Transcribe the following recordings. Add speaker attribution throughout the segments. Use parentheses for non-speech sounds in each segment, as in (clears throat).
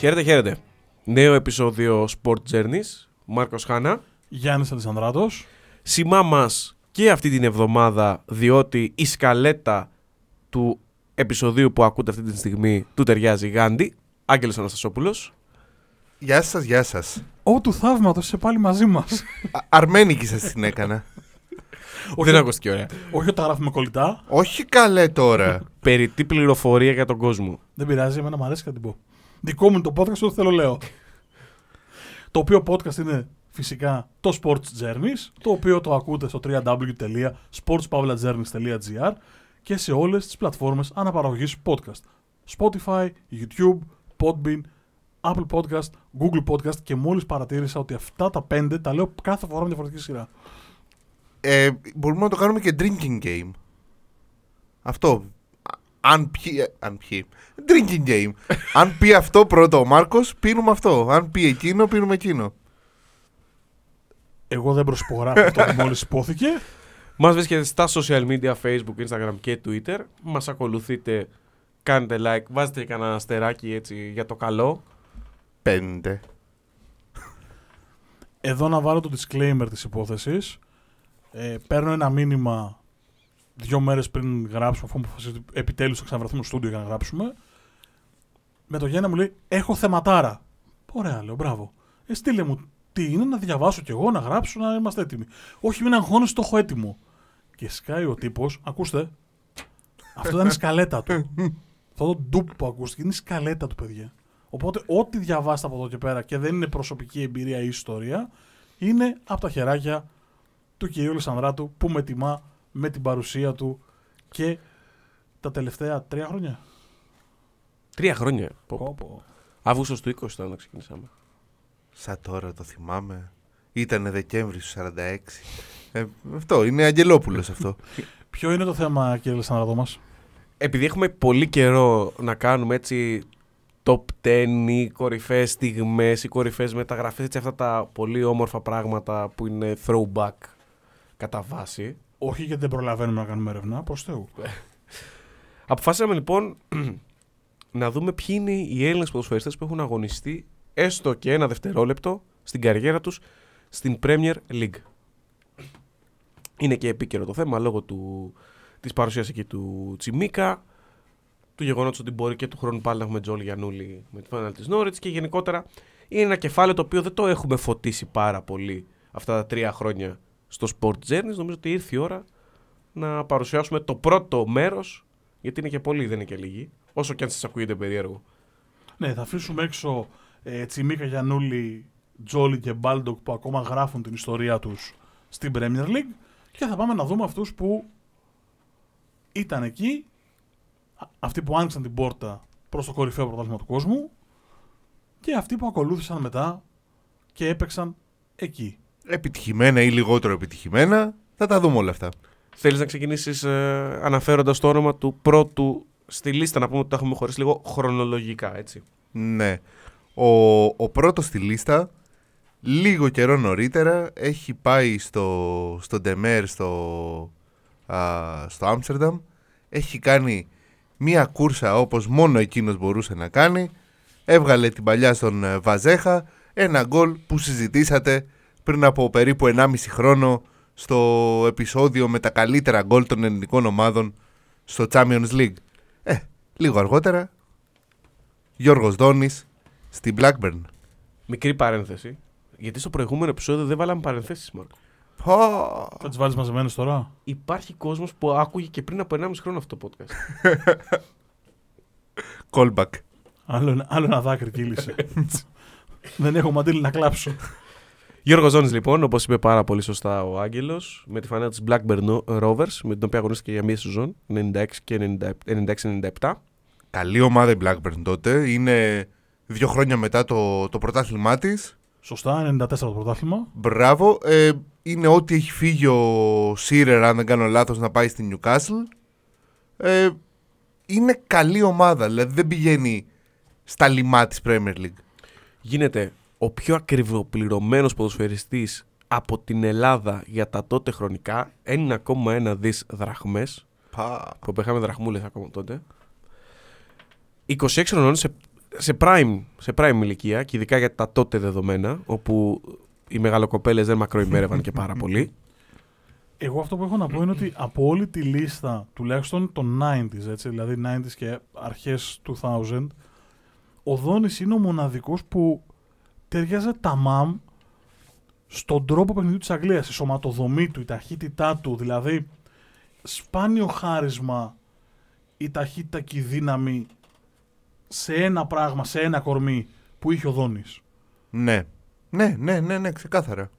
Speaker 1: Χαίρετε, χαίρετε. Νέο επεισόδιο Sport Journeys. Μάρκος Χάνα.
Speaker 2: Γιάννης Αλισανδράτος.
Speaker 1: Σήμά μας και αυτή την εβδομάδα, διότι η σκαλέτα του επεισοδίου που ακούτε αυτή τη στιγμή του ταιριάζει Γάντι. Άγγελος Αναστασόπουλος.
Speaker 3: Γεια σας, γεια σας.
Speaker 2: Ω του θαύματος είσαι πάλι μαζί μας.
Speaker 3: Α- Αρμένικη σας την έκανα.
Speaker 1: Δεν ακούστηκε ωραία.
Speaker 2: Όχι ότι τα γράφουμε κολλητά.
Speaker 3: Όχι καλέ τώρα.
Speaker 1: Περιττή πληροφορία για τον κόσμο.
Speaker 2: Δεν πειράζει, εμένα μου αρέσει και να την πω. Δικό μου είναι το podcast, ό,τι θέλω λέω. το οποίο podcast είναι φυσικά το Sports Journeys, το οποίο το ακούτε στο www.sportspavlajourneys.gr και σε όλες τις πλατφόρμες αναπαραγωγής podcast. Spotify, YouTube, Podbean, Apple Podcast, Google Podcast και μόλις παρατήρησα ότι αυτά τα πέντε τα λέω κάθε φορά με διαφορετική σειρά.
Speaker 3: Ε, μπορούμε να το κάνουμε και drinking game. Αυτό. Α- Αν πιει. ε, Αν πιει. Drinking game. Αν πει αυτό πρώτο ο Μάρκος, πίνουμε αυτό. Αν πει εκείνο, πίνουμε εκείνο.
Speaker 2: Εγώ δεν προσυπογράφω αυτό που μόλις υπόθηκε.
Speaker 1: Μας βρίσκεται στα social media, Facebook, Instagram και Twitter. Μας ακολουθείτε, κάνετε like, βάζετε και κανένα αστεράκι έτσι για το καλό.
Speaker 3: Πέντε.
Speaker 2: Εδώ να βάλω το disclaimer της υπόθεσης. Ε, παίρνω ένα μήνυμα δύο μέρες πριν γράψουμε, αφού αποφασίσαμε ότι επιτέλους θα ξαναβρεθούμε στο στούντιο για να γράψουμε. Με το Γιάννα μου λέει, έχω θεματάρα. Ωραία, λέω, μπράβο. Ε, στείλε μου τι είναι, να διαβάσω κι εγώ, να γράψω, να είμαστε έτοιμοι. Όχι, μην αγχώνεσαι, το έχω έτοιμο. Και σκάει ο τύπος, ακούστε, αυτό ήταν η σκαλέτα του. αυτό το ντουπ που ακούστηκε είναι η σκαλέτα του, παιδιά. Οπότε, ό,τι διαβάσετε από εδώ και πέρα και δεν είναι προσωπική εμπειρία ή ιστορία, είναι από τα χεράκια του κυρίου Λεσανδράτου που με τιμά με την παρουσία του και τα τελευταία τρία χρόνια.
Speaker 1: Τρία χρόνια. Πω, πω.
Speaker 2: Πω, πω.
Speaker 1: Αύγουστος του 20 ήταν να ξεκινήσαμε.
Speaker 3: Σαν τώρα το θυμάμαι. Ήτανε Δεκέμβρη του 46. Ε, αυτό είναι Αγγελόπουλος αυτό. (laughs)
Speaker 2: Ποιο είναι το θέμα, κύριε Λεσανδράτο μας;
Speaker 1: Επειδή έχουμε πολύ καιρό να κάνουμε έτσι top 10 ή κορυφαίες στιγμές ή κορυφαίες μεταγραφές, έτσι αυτά τα πολύ όμορφα πράγματα που είναι throwback κατά βάση.
Speaker 2: Όχι γιατί δεν προλαβαίνουμε να κάνουμε έρευνα, προς Θεού. (laughs)
Speaker 1: Αποφάσισαμε λοιπόν (clears throat) να δούμε ποιοι είναι οι Έλληνες ποδοσφαιριστές που έχουν αγωνιστεί έστω και ένα δευτερόλεπτο στην καριέρα τους στην Premier League. Είναι και επίκαιρο το θέμα λόγω του, της παρουσίας εκεί του Τσιμίκα, του γεγονότος ότι μπορεί και του χρόνου πάλι να έχουμε Τζόλη Γιαννούλη με τη φανέλα της Νόριτς και γενικότερα είναι ένα κεφάλαιο το οποίο δεν το έχουμε φωτίσει πάρα πολύ αυτά τα τρία χρόνια στο Sport Journeys. Νομίζω ότι ήρθε η ώρα να παρουσιάσουμε το πρώτο μέρος γιατί είναι και πολλοί, δεν είναι και λίγοι. Όσο και αν σας ακούγεται περίεργο.
Speaker 2: Ναι, θα αφήσουμε έξω ε, Τσιμίκα, Γιαννούλη, Τζόλη και Μπάλντοκ που ακόμα γράφουν την ιστορία τους στην Premier League και θα πάμε να δούμε αυτούς που ήταν εκεί, α- αυτοί που άνοιξαν την πόρτα προς το κορυφαίο πρωτάθλημα του κόσμου και αυτοί που ακολούθησαν μετά και έπαιξαν εκεί.
Speaker 3: Επιτυχημένα ή λιγότερο επιτυχημένα. Θα τα δούμε όλα αυτά.
Speaker 1: Θέλεις να ξεκινήσεις ε, αναφέροντας το όνομα του πρώτου στη λίστα, να πούμε ότι τα έχουμε χωρίσει λίγο χρονολογικά, έτσι.
Speaker 3: Ναι. Ο, ο πρώτος στη λίστα, λίγο καιρό νωρίτερα, έχει πάει στο, στο Ντεμέρ, στο, α, στο Άμστερνταμ. Έχει κάνει μία κούρσα όπως μόνο εκείνος μπορούσε να κάνει. Έβγαλε την παλιά στον ε, Βαζέχα. Ένα γκολ που συζητήσατε πριν από περίπου 1,5 χρόνο στο επεισόδιο με τα καλύτερα γκολ των ελληνικών ομάδων στο Champions League. Ε, λίγο αργότερα Γιώργος Δόνης στη Blackburn.
Speaker 1: Μικρή παρένθεση. Γιατί στο προηγούμενο επεισόδιο δεν βάλαμε παρενθέσεις, Μάρκο.
Speaker 3: Πω.
Speaker 2: Θα τις βάλεις μαζεμένες τώρα;
Speaker 1: Υπάρχει κόσμος που άκουγε και πριν από 1,5 χρόνο αυτό το podcast. (laughs)
Speaker 3: Callback.
Speaker 2: Άλλο, ένα- άλλο ένα δάκρυ κύλησε. (laughs) Δεν έχω μαντήλι να κλάψω.
Speaker 1: Γιώργος Ζώνης, λοιπόν, όπως είπε πάρα πολύ σωστά ο Άγγελος, με τη φανέλα της Blackburn Rovers, με την οποία αγωνίστηκε για μία σεζόν, 96 και 96-97.
Speaker 3: Καλή ομάδα η Blackburn τότε. Είναι δύο χρόνια μετά το, το πρωτάθλημά της.
Speaker 2: Σωστά, 94 το πρωτάθλημα.
Speaker 3: Μπράβο. Ε, είναι ό,τι έχει φύγει ο Σίρερ, αν δεν κάνω λάθος, να πάει στη Newcastle. Ε, είναι καλή ομάδα. Δηλαδή δεν πηγαίνει στα λιμά της Premier League.
Speaker 1: Γίνεται ο πιο ακριβοπληρωμένος ποδοσφαιριστής από την Ελλάδα για τα τότε χρονικά, 1,1 δις δραχμές,
Speaker 3: Πα.
Speaker 1: που είχαμε δραχμούλες ακόμα τότε. 26 χρονών σε σε prime, σε prime ηλικία και ειδικά για τα τότε δεδομένα, όπου οι μεγαλοκοπέλες δεν μακροημέρευαν και πάρα πολύ. (laughs)
Speaker 2: Εγώ αυτό που έχω να πω είναι ότι από όλη τη λίστα, τουλάχιστον των 90s, έτσι, δηλαδή 90s και αρχές 2000, ο Δόνης είναι ο μοναδικός που ταιριάζει τα μαμ στον τρόπο παιχνιδιού της Αγγλίας, η σωματοδομή του, η ταχύτητά του, δηλαδή σπάνιο χάρισμα η ταχύτητα και η δύναμη σε ένα πράγμα, σε ένα κορμί που είχε ο Δόνης.
Speaker 3: Ναι. Ναι, ναι, ναι, ναι, ξεκάθαρα.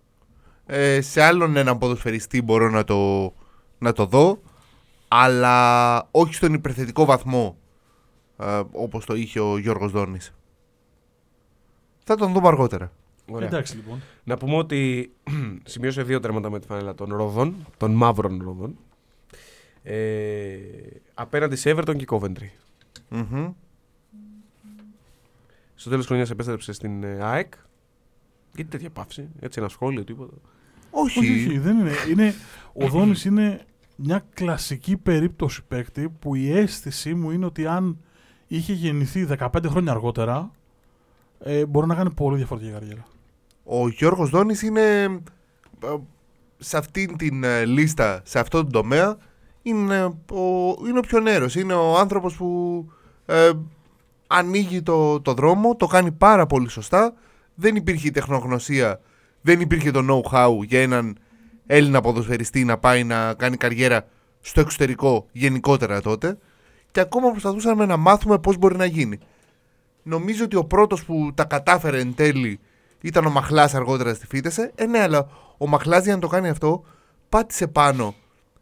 Speaker 3: Ε, σε άλλον έναν ποδοσφαιριστή μπορώ να το, να το δω, αλλά όχι στον υπερθετικό βαθμό ε, όπως το είχε ο Γιώργος Δόνης. Θα τον δούμε αργότερα.
Speaker 1: Ωραία.
Speaker 2: Εντάξει λοιπόν.
Speaker 1: Να πούμε ότι (clears throat) σημείωσε δύο τέρματα με τη φανέλα των Ρόδων, των μαύρων Ρόδων. Ε, απέναντι σε Everton και Coventry.
Speaker 3: Μμμ.
Speaker 1: Στο τέλος της χρονιάς επέστρεψε στην ε, ΑΕΚ. Γιατί τέτοια παύση, έτσι ένα σχόλιο, τίποτα.
Speaker 3: Όχι.
Speaker 2: Όχι, όχι, δεν είναι. είναι (clears throat) ο Δόνης είναι μια κλασική περίπτωση παίκτη που η αίσθησή μου είναι ότι αν είχε γεννηθεί 15 χρόνια αργότερα ε, μπορεί να κάνει πολύ διαφορετική καριέρα.
Speaker 3: Ο Γιώργος Δόνης είναι ε, σε αυτήν την ε, λίστα, σε αυτόν τον τομέα, είναι ο, είναι ο πιο νέος. Είναι ο άνθρωπος που ε, ανοίγει το, το δρόμο, το κάνει πάρα πολύ σωστά. Δεν υπήρχε η τεχνογνωσία, δεν υπήρχε το know-how για έναν Έλληνα ποδοσφαιριστή να πάει να κάνει καριέρα στο εξωτερικό γενικότερα τότε. Και ακόμα προσπαθούσαμε να μάθουμε πώς μπορεί να γίνει. Νομίζω ότι ο πρώτος που τα κατάφερε εν τέλει ήταν ο Μαχλάς αργότερα στη Φίτεσε. Ε, ναι, αλλά ο Μαχλάς για να το κάνει αυτό πάτησε πάνω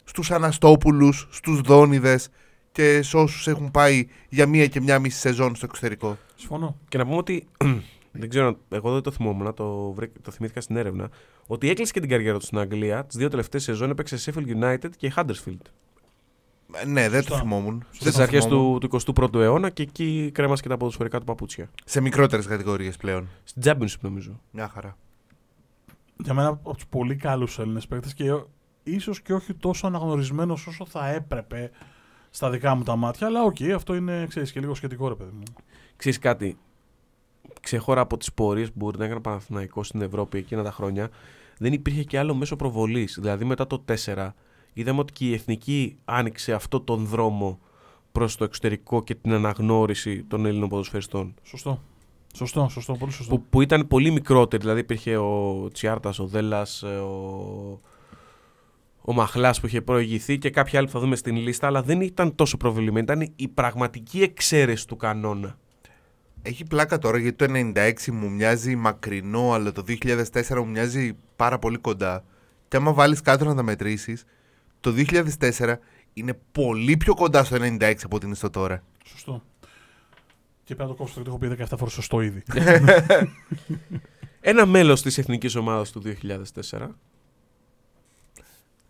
Speaker 3: στους Αναστόπουλους, στους Δόνιδες και σε όσους έχουν πάει για μία και μια μισή σεζόν στο εξωτερικό.
Speaker 2: Συμφωνώ.
Speaker 1: Και να πούμε ότι. (clears throat) δεν ξέρω, εγώ δεν το θυμόμουν, το, βρέ- το θυμήθηκα στην έρευνα. Ότι έκλεισε και την καριέρα του στην Αγγλία. Τις δύο τελευταίες σεζόν έπαιξε σε Sheffield United και Huddersfield.
Speaker 3: Ε, ναι, δεν το
Speaker 2: Σωστά.
Speaker 3: θυμόμουν.
Speaker 2: Σωστά.
Speaker 3: Δεν Στις
Speaker 1: αρχές
Speaker 3: θυμόμουν.
Speaker 1: του, του 21ου αιώνα και εκεί κρέμασε και τα ποδοσφαιρικά του παπούτσια.
Speaker 3: Σε μικρότερες κατηγορίες πλέον.
Speaker 1: Στην Championship νομίζω.
Speaker 3: Μια χαρά.
Speaker 2: Για μένα από τους πολύ καλούς Έλληνες παίκτες και ίσως και όχι τόσο αναγνωρισμένος όσο θα έπρεπε στα δικά μου τα μάτια. Αλλά ΟΚ, αυτό είναι ξέρεις, και λίγο σχετικό ρε παιδί μου.
Speaker 1: Ξέρεις κάτι. Ξέχωρα από τις πορείες που μπορεί να έκανε ο Παναθηναϊκός στην Ευρώπη εκείνα τα χρόνια, δεν υπήρχε και άλλο μέσο προβολής. Δηλαδή μετά το 4 είδαμε ότι και η εθνική άνοιξε αυτό τον δρόμο προς το εξωτερικό και την αναγνώριση των Έλληνων ποδοσφαιριστών.
Speaker 2: Σωστό. Σωστό, σωστό, πολύ σωστό.
Speaker 1: Που, που ήταν πολύ μικρότεροι. Δηλαδή υπήρχε ο Τσιάρτας, ο Δέλλα, ο, ο Μαχλάς που είχε προηγηθεί και κάποιοι άλλοι που θα δούμε στην λίστα, αλλά δεν ήταν τόσο προβλημένοι. Ήταν η πραγματική εξαίρεση του κανόνα.
Speaker 3: Έχει πλάκα τώρα γιατί το 96 μου μοιάζει μακρινό, αλλά το 2004 μου μοιάζει πάρα πολύ κοντά. Και άμα βάλεις κάτω να τα μετρήσεις, το 2004 είναι πολύ πιο κοντά στο 96 από ό,τι είναι στο τώρα.
Speaker 2: Σωστό. Και πρέπει να το κόψω, γιατί έχω πει 17 φορές σωστό ήδη.
Speaker 1: Ένα μέλος της εθνικής ομάδας του 2004.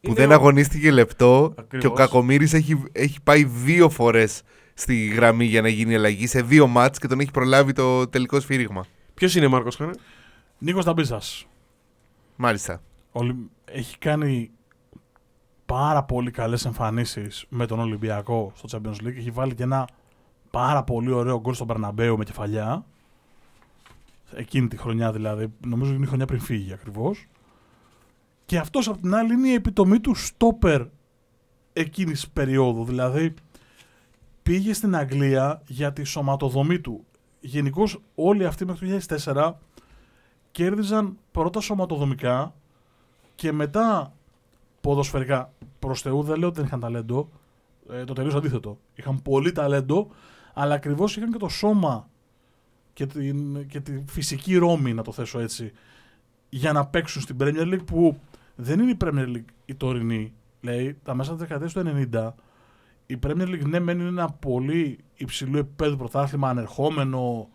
Speaker 3: Που
Speaker 1: είναι
Speaker 3: δεν
Speaker 1: ο-
Speaker 3: αγωνίστηκε λεπτό και ο
Speaker 1: Ακριβώς.
Speaker 3: Κακομήρης έχει, έχει πάει δύο φορές στη γραμμή για να γίνει αλλαγή σε δύο μάτς και τον έχει προλάβει το τελικό σφύριγμα.
Speaker 1: Ποιος είναι Μάρκος Χάνε.
Speaker 2: Νίκος Ταμπίζα.
Speaker 3: Μάλιστα.
Speaker 2: Έχει κάνει πάρα πολύ καλές εμφανίσεις με τον Ολυμπιακό στο Champions League. Έχει βάλει και ένα πάρα πολύ ωραίο γκολ στον Περναμπέου με κεφαλιά. Εκείνη τη χρονιά δηλαδή. Νομίζω είναι η χρονιά πριν φύγει ακριβώς. Και αυτός απ' την άλλη είναι η επιτομή του στόπερ εκείνης τη περίοδου. Δηλαδή πήγε στην Αγγλία για τη σωματοδομή του. Γενικώς όλοι αυτοί μέχρι το 2004 κέρδιζαν πρώτα σωματοδομικά και μετά ποδοσφαιρικά. Προς Θεού δεν λέω ότι δεν είχαν ταλέντο. Ε, το τελείω αντίθετο. Είχαν πολύ ταλέντο, αλλά ακριβώς είχαν και το σώμα και, την, και τη φυσική ρόμη, να το θέσω έτσι, για να παίξουν στην Premier League που δεν είναι η Premier League η τωρινή. Λέει, τα μέσα της δεκαετίας του 90 η Premier League ναι, μεν είναι ένα πολύ υψηλό επίπεδο πρωτάθλημα, ανερχόμενο.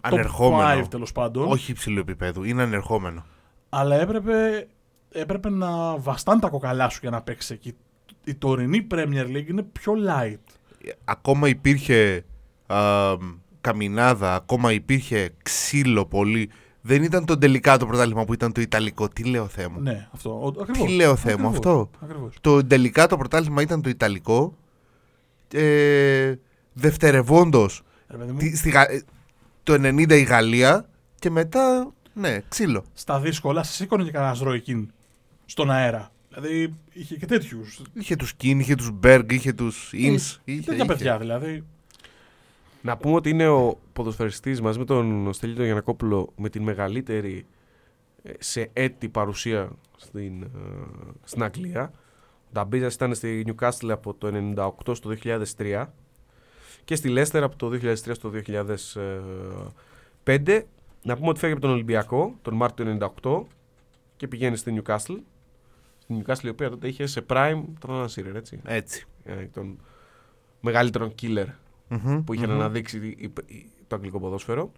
Speaker 3: Ανερχόμενο.
Speaker 2: Top 5 τέλος πάντων.
Speaker 3: Όχι υψηλού επίπεδου, είναι ανερχόμενο.
Speaker 2: Αλλά έπρεπε, έπρεπε να βαστάν τα κοκαλά σου για να παίξει εκεί. Η τωρινή Premier League είναι πιο light.
Speaker 3: Ακόμα υπήρχε α, καμινάδα, ακόμα υπήρχε ξύλο πολύ. Δεν ήταν το τελικά το πρωτάθλημα που ήταν το Ιταλικό. Τι λέω Θεέ μου;
Speaker 2: Ναι, αυτό. Ο- Ακριβώς.
Speaker 3: Τι λέω Θεέ μου
Speaker 2: Ακριβώς.
Speaker 3: αυτό;
Speaker 2: Ακριβώς.
Speaker 3: Το τελικά το πρωτάθλημα ήταν το Ιταλικό. Ε, δευτερευόντως
Speaker 2: Ρε παιδί μου,
Speaker 3: Τι- στη Γα- ε, το 90 η Γαλλία και μετά, ναι, ξύλο.
Speaker 2: Στα δύσκολα, σε σήκωνε και κανένας Ροϊκίν στον αέρα. Δηλαδή είχε και τέτοιους.
Speaker 3: Είχε τους Κιν, είχε τους Μπέργκ, είχε τους Ινς. Είχε,
Speaker 2: Τέτοια
Speaker 3: είχε.
Speaker 2: παιδιά δηλαδή.
Speaker 1: Να πούμε ότι είναι ο ποδοσφαιριστής μαζί με τον Στέλιο τον Γιανακόπουλο με την μεγαλύτερη ε, σε έτη παρουσία στην, ε, στην Αγγλία. Ο Νταμπίζας ήταν στη Newcastle από το 98 στο 2003 και στη Leicester από το 2003 στο 2005. Να πούμε ότι φεύγει από τον Ολυμπιακό τον Μάρτιο του 98 και πηγαίνει στη Newcastle. Στη Newcastle η οποία τότε είχε σε prime τον Alan Shearer, έτσι.
Speaker 3: Έτσι.
Speaker 1: Ε, τον μεγαλύτερο killer
Speaker 3: Μμμ,
Speaker 1: που είχε
Speaker 3: μμμ.
Speaker 1: να αναδείξει η- η- το αγγλικό ποδόσφαιρο.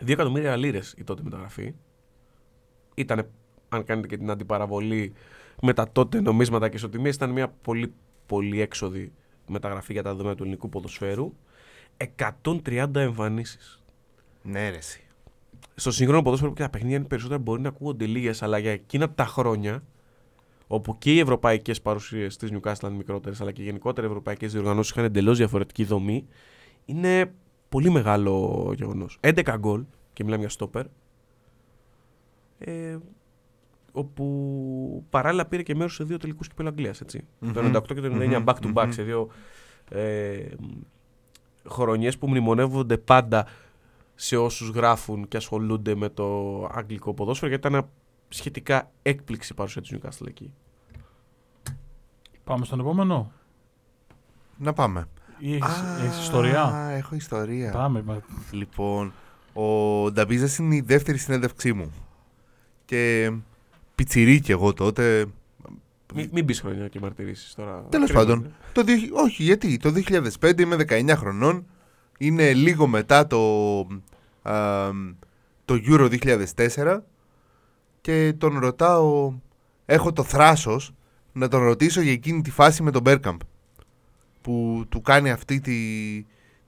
Speaker 1: 2 εκατομμύρια λίρες η τότε μεταγραφή. Ήταν, αν κάνετε και την αντιπαραβολή με τα τότε νομίσματα και ισοτιμίες, ήταν μια πολύ, πολύ έξοδη μεταγραφή για τα δεδομένα του ελληνικού ποδοσφαίρου. 130 εμφανίσεις.
Speaker 3: Ναι, ρε, εσύ.
Speaker 1: Στο σύγχρονο ποδόσφαιρο που και τα παιχνίδια είναι περισσότερα μπορεί να ακούγονται λίγες, αλλά για εκείνα τα χρόνια όπου και οι ευρωπαϊκές παρουσίες της Newcastle ήταν μικρότερες, αλλά και γενικότερα οι ευρωπαϊκές διοργανώσεις είχαν εντελώς διαφορετική δομή, είναι πολύ μεγάλο γεγονός. 11 γκολ, και μιλάμε για στόπερ, ε, όπου παράλληλα πήρε και μέρος σε δύο τελικούς κυπέλου Αγγλίας.
Speaker 3: Μμμ.
Speaker 1: Το 98 και το 99
Speaker 3: Μμμ,
Speaker 1: back to back
Speaker 3: μμμ.
Speaker 1: σε δύο ε, χρονιές που μνημονεύονται πάντα σε όσους γράφουν και ασχολούνται με το αγγλικό ποδόσφαιρο γιατί ήταν σχετικά έκπληξη η παρουσία της Newcastle εκεί.
Speaker 2: Πάμε στον επόμενο;
Speaker 3: Να πάμε.
Speaker 2: Ή έχεις,
Speaker 3: Α,
Speaker 2: έχεις ιστορία;
Speaker 3: Έχω ιστορία.
Speaker 2: Πάμε. μα-
Speaker 3: Λοιπόν, ο Νταμπίζα είναι η δεύτερη συνέντευξή μου. Και πιτσιρίκι εγώ τότε.
Speaker 1: Μην, μην πεις χρονιά και μαρτυρήσεις τώρα.
Speaker 3: Τέλος
Speaker 1: Κρίμα,
Speaker 3: πάντων.
Speaker 1: ε.
Speaker 3: Το, δι- όχι, γιατί το 2005 είμαι 19 χρονών. Είναι λίγο μετά το, α, το Euro 2004 και τον ρωτάω, έχω το θράσος να τον ρωτήσω για εκείνη τη φάση με τον Μπέρκαμπ που του κάνει αυτή τη,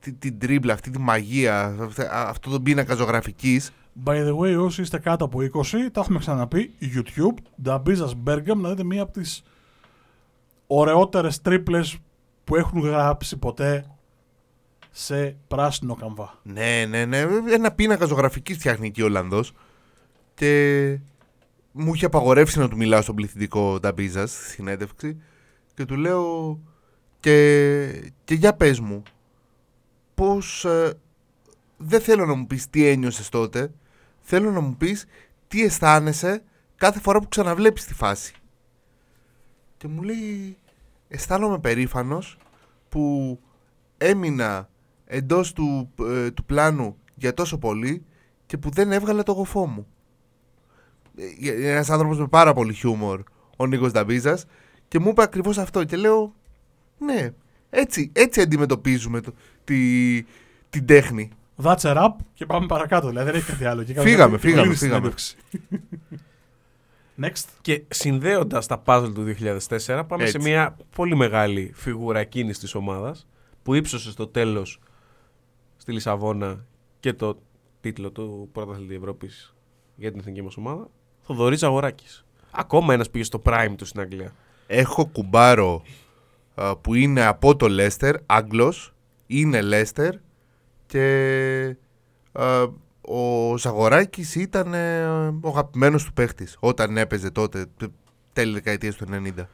Speaker 3: τη, την τρίμπλα, αυτή τη μαγεία, αυτε- α- αυτό τον πίνακα ζωγραφικής
Speaker 2: By the way, όσοι είστε κάτω από 20, τα έχουμε ξαναπεί. YouTube, Νταμπίζας Bergam, να δείτε μία από τις ωραιότερες τρίπλες που έχουν γράψει ποτέ σε πράσινο καμβά.
Speaker 3: Ναι, ναι, ναι. Ένα πίνακα ζωγραφικής φτιάχνει εκεί ο Ολλανδός. Και μου είχε απαγορεύσει να του μιλάω στον πληθυντικό Νταμπίζας στη συνέντευξη. Και του λέω. Και, και για πες μου, πώς ε, δεν θέλω να μου πεις τι ένιωσες τότε, θέλω να μου πεις τι αισθάνεσαι κάθε φορά που ξαναβλέπεις τη φάση. Και μου λέει, αισθάνομαι περήφανος που έμεινα εντός του, ε, του πλάνου για τόσο πολύ και που δεν έβγαλε το γοφό μου. Ε, Είναι ένας άνθρωπος με πάρα πολύ χιούμορ, ο Νίκος Νταμπίζας, και μου είπε ακριβώς αυτό και λέω, ναι, έτσι, έτσι αντιμετωπίζουμε το, τη, την τέχνη.
Speaker 2: That's a wrap και πάμε παρακάτω. Δηλαδή δεν έχει κάτι άλλο. Και κάνουμε
Speaker 3: Φύγαμε,
Speaker 2: κάτι-
Speaker 3: φύγαμε,
Speaker 2: κλείνει η
Speaker 3: φύγαμε.
Speaker 2: συνέντευξη. Next.
Speaker 1: Και συνδέοντας τα puzzle του 2004 πάμε
Speaker 3: Έτσι.
Speaker 1: σε μια πολύ μεγάλη φιγούρα εκείνης της ομάδας που ύψωσε στο τέλος στη Λισαβόνα και το τίτλο του πρωταθλητή Ευρώπης για την εθνική μας ομάδα Θοδωρής Αγοράκης. Ακόμα ένας πήγε στο prime του στην Αγγλία.
Speaker 3: Έχω κουμπάρο α, που είναι από το Λέστερ, Άγγλος, είναι Λέστερ και α, ο Ζαγοράκης ήταν ε, ο αγαπημένος του παίχτης όταν έπαιζε τότε, τε- τέλη δεκαετίας του 90.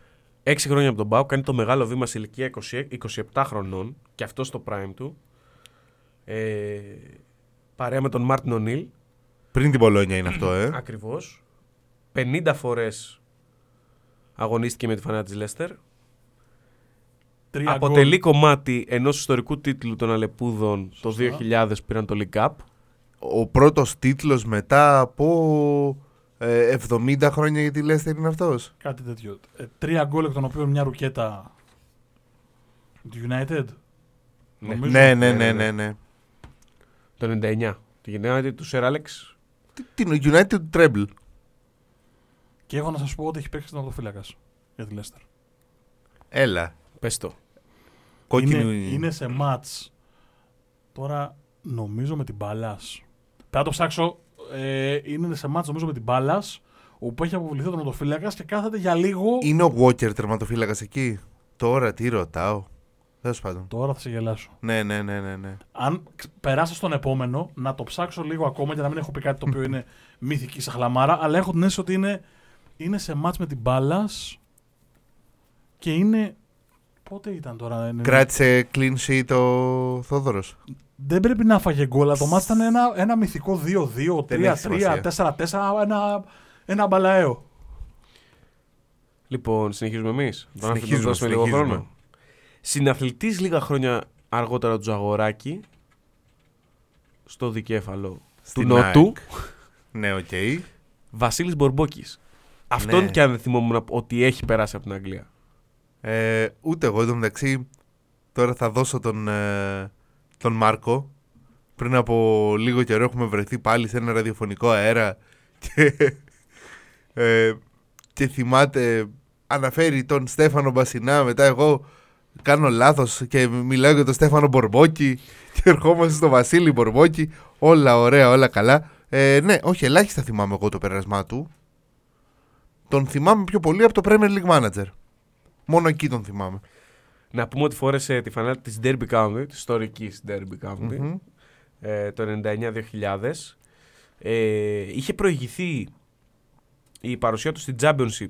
Speaker 1: Έξι χρόνια από τον Πάου κάνει το μεγάλο βήμα σε ηλικία 20 27 χρονών και αυτό στο prime του. Ε, παρέα με τον Μάρτιν Ονίλ,
Speaker 3: Πριν την Πολόνια είναι αυτό, ε.
Speaker 1: ακριβώς. 50 φορές αγωνίστηκε με τη φανά της Λέστερ.
Speaker 2: Τρία
Speaker 1: Αποτελεί
Speaker 2: γκολ.
Speaker 1: κομμάτι ενός ιστορικού τίτλου των Αλεπούδων το
Speaker 2: Σωστά.
Speaker 1: 2000 πήραν το League Cup.
Speaker 3: Ο πρώτος τίτλος μετά από ε, 70 χρόνια για τη Λέστερ είναι αυτός.
Speaker 2: Κάτι τέτοιο. Ε, τρία γκολ εκ των οποίων μια ρουκέτα του United.
Speaker 1: Ναι.
Speaker 2: Νομίζω.
Speaker 3: Ναι, ναι, ναι, ναι, ναι.
Speaker 1: Το 99. Τη γενναία του Σερ Άλεξ.
Speaker 3: Τι- Την United Treble.
Speaker 2: Και έχω να σας πω ότι έχει παίξει τερματοφύλακα για τη Leicester.
Speaker 3: Έλα.
Speaker 1: Πες το.
Speaker 3: Κόκκινη.
Speaker 2: Είναι, είναι σε μάτς Τώρα νομίζω με την μπάλα. Πρέπει να το ψάξω. Ε, είναι σε μάτς νομίζω με την μπάλα. Όπου έχει αποβληθεί ο τερματοφύλακα και κάθεται για λίγο.
Speaker 3: Είναι ο Walker τερματοφύλακας εκεί; Τώρα τι ρωτάω. Τέλος πάντων.
Speaker 2: Τώρα θα σε γελάσω.
Speaker 3: Ναι, ναι, ναι, ναι. ναι.
Speaker 2: Αν ξ- περάσω στον επόμενο, να το ψάξω λίγο ακόμα για να μην έχω πει κάτι το οποίο είναι (laughs) μυθική σαχλαμάρα, αλλά έχω την αίσθηση ότι είναι, είναι σε μάτς με την μπάλα και είναι. Πότε ήταν τώρα, είναι-
Speaker 3: Κράτησε clean sheet ο Θόδωρος.
Speaker 2: Δεν πρέπει να 'φαγε γκολ, αλλά το ματς ήταν ένα, ένα μυθικό 2-2,
Speaker 3: Δεν έχει
Speaker 2: 3-3, 4-4, ένα, ένα μπαλαέο.
Speaker 1: Λοιπόν, συνεχίζουμε εμείς.
Speaker 3: Συνεχίζουμε,
Speaker 1: δώσουμε λίγο
Speaker 3: συνεχίζουμε.
Speaker 1: χρόνο. Συναθλητής λίγα χρόνια αργότερα του Ζαγοράκη στο δικέφαλο του
Speaker 3: Στην
Speaker 1: Νότου,
Speaker 3: ΑΕΚ. Ναι, ΟΚ.
Speaker 1: Βασίλης Μπορμπόκης. Αυτόν
Speaker 3: Ναι.
Speaker 1: και αν δεν θυμόμουν ότι έχει περάσει από την Αγγλία.
Speaker 3: Ε, ούτε εγώ, εν τω μεταξύ, τώρα θα δώσω τον, ε, τον Μάρκο. Πριν από λίγο καιρό έχουμε βρεθεί πάλι σε ένα ραδιοφωνικό αέρα και, ε, και θυμάται, αναφέρει τον Στέφανο Μπασινά, μετά εγώ κάνω λάθος και μιλάω για τον Στέφανο Μπορμπόκη και ερχόμαστε στο Βασίλη Μπορμπόκη, όλα ωραία, όλα καλά. Ε, ναι, όχι, ελάχιστα θυμάμαι εγώ το πέρασμά του. Τον θυμάμαι πιο πολύ από το Premier League Manager. Μόνο εκεί τον θυμάμαι.
Speaker 1: Να πούμε ότι φόρεσε τη φανέλα της Derby County, της ιστορικής Derby County,
Speaker 3: Μμμ.
Speaker 1: ε, το 99-2000. Ε, είχε προηγηθεί η παρουσία του στην Championship,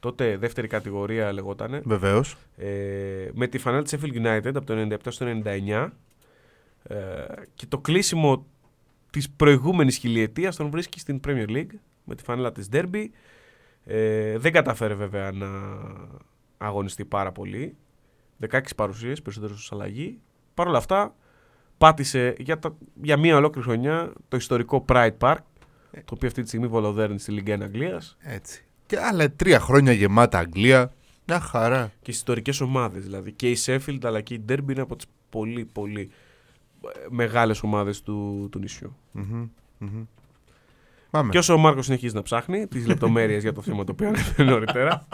Speaker 1: τότε δεύτερη κατηγορία λεγότανε,
Speaker 3: Βεβαίως.
Speaker 1: ε, με τη φανέλα της Sheffield United από το 97 στο 99 ε, και το κλείσιμο της προηγούμενης χιλιετίας τον βρίσκει στην Premier League με τη φανέλα της Derby. Ε, δεν καταφέρε βέβαια να αγωνιστεί πάρα πολύ. 16 παρουσίες, περισσότερο ως αλλαγή. Παρ' όλα αυτά πάτησε για, τα, για μία ολόκληρη χρονιά το ιστορικό Pride Park το οποίο αυτή τη στιγμή βολοδέρνει στη Ligue 1 Αγγλίας
Speaker 3: Έτσι. Και άλλα τρία χρόνια γεμάτα Αγγλία. Μια χαρά.
Speaker 1: και στις ιστορικές ομάδες. Δηλαδή και η Sheffield αλλά και η Derby είναι από τις πολύ πολύ μεγάλες ομάδες του, του νησιού.
Speaker 3: Μμμ, μμμ. Πάμε.
Speaker 1: Και όσο ο Μάρκος συνεχίζει να ψάχνει τις λεπτομέρειες για το θέμα το οποίο ανέφερε νωρίτερα,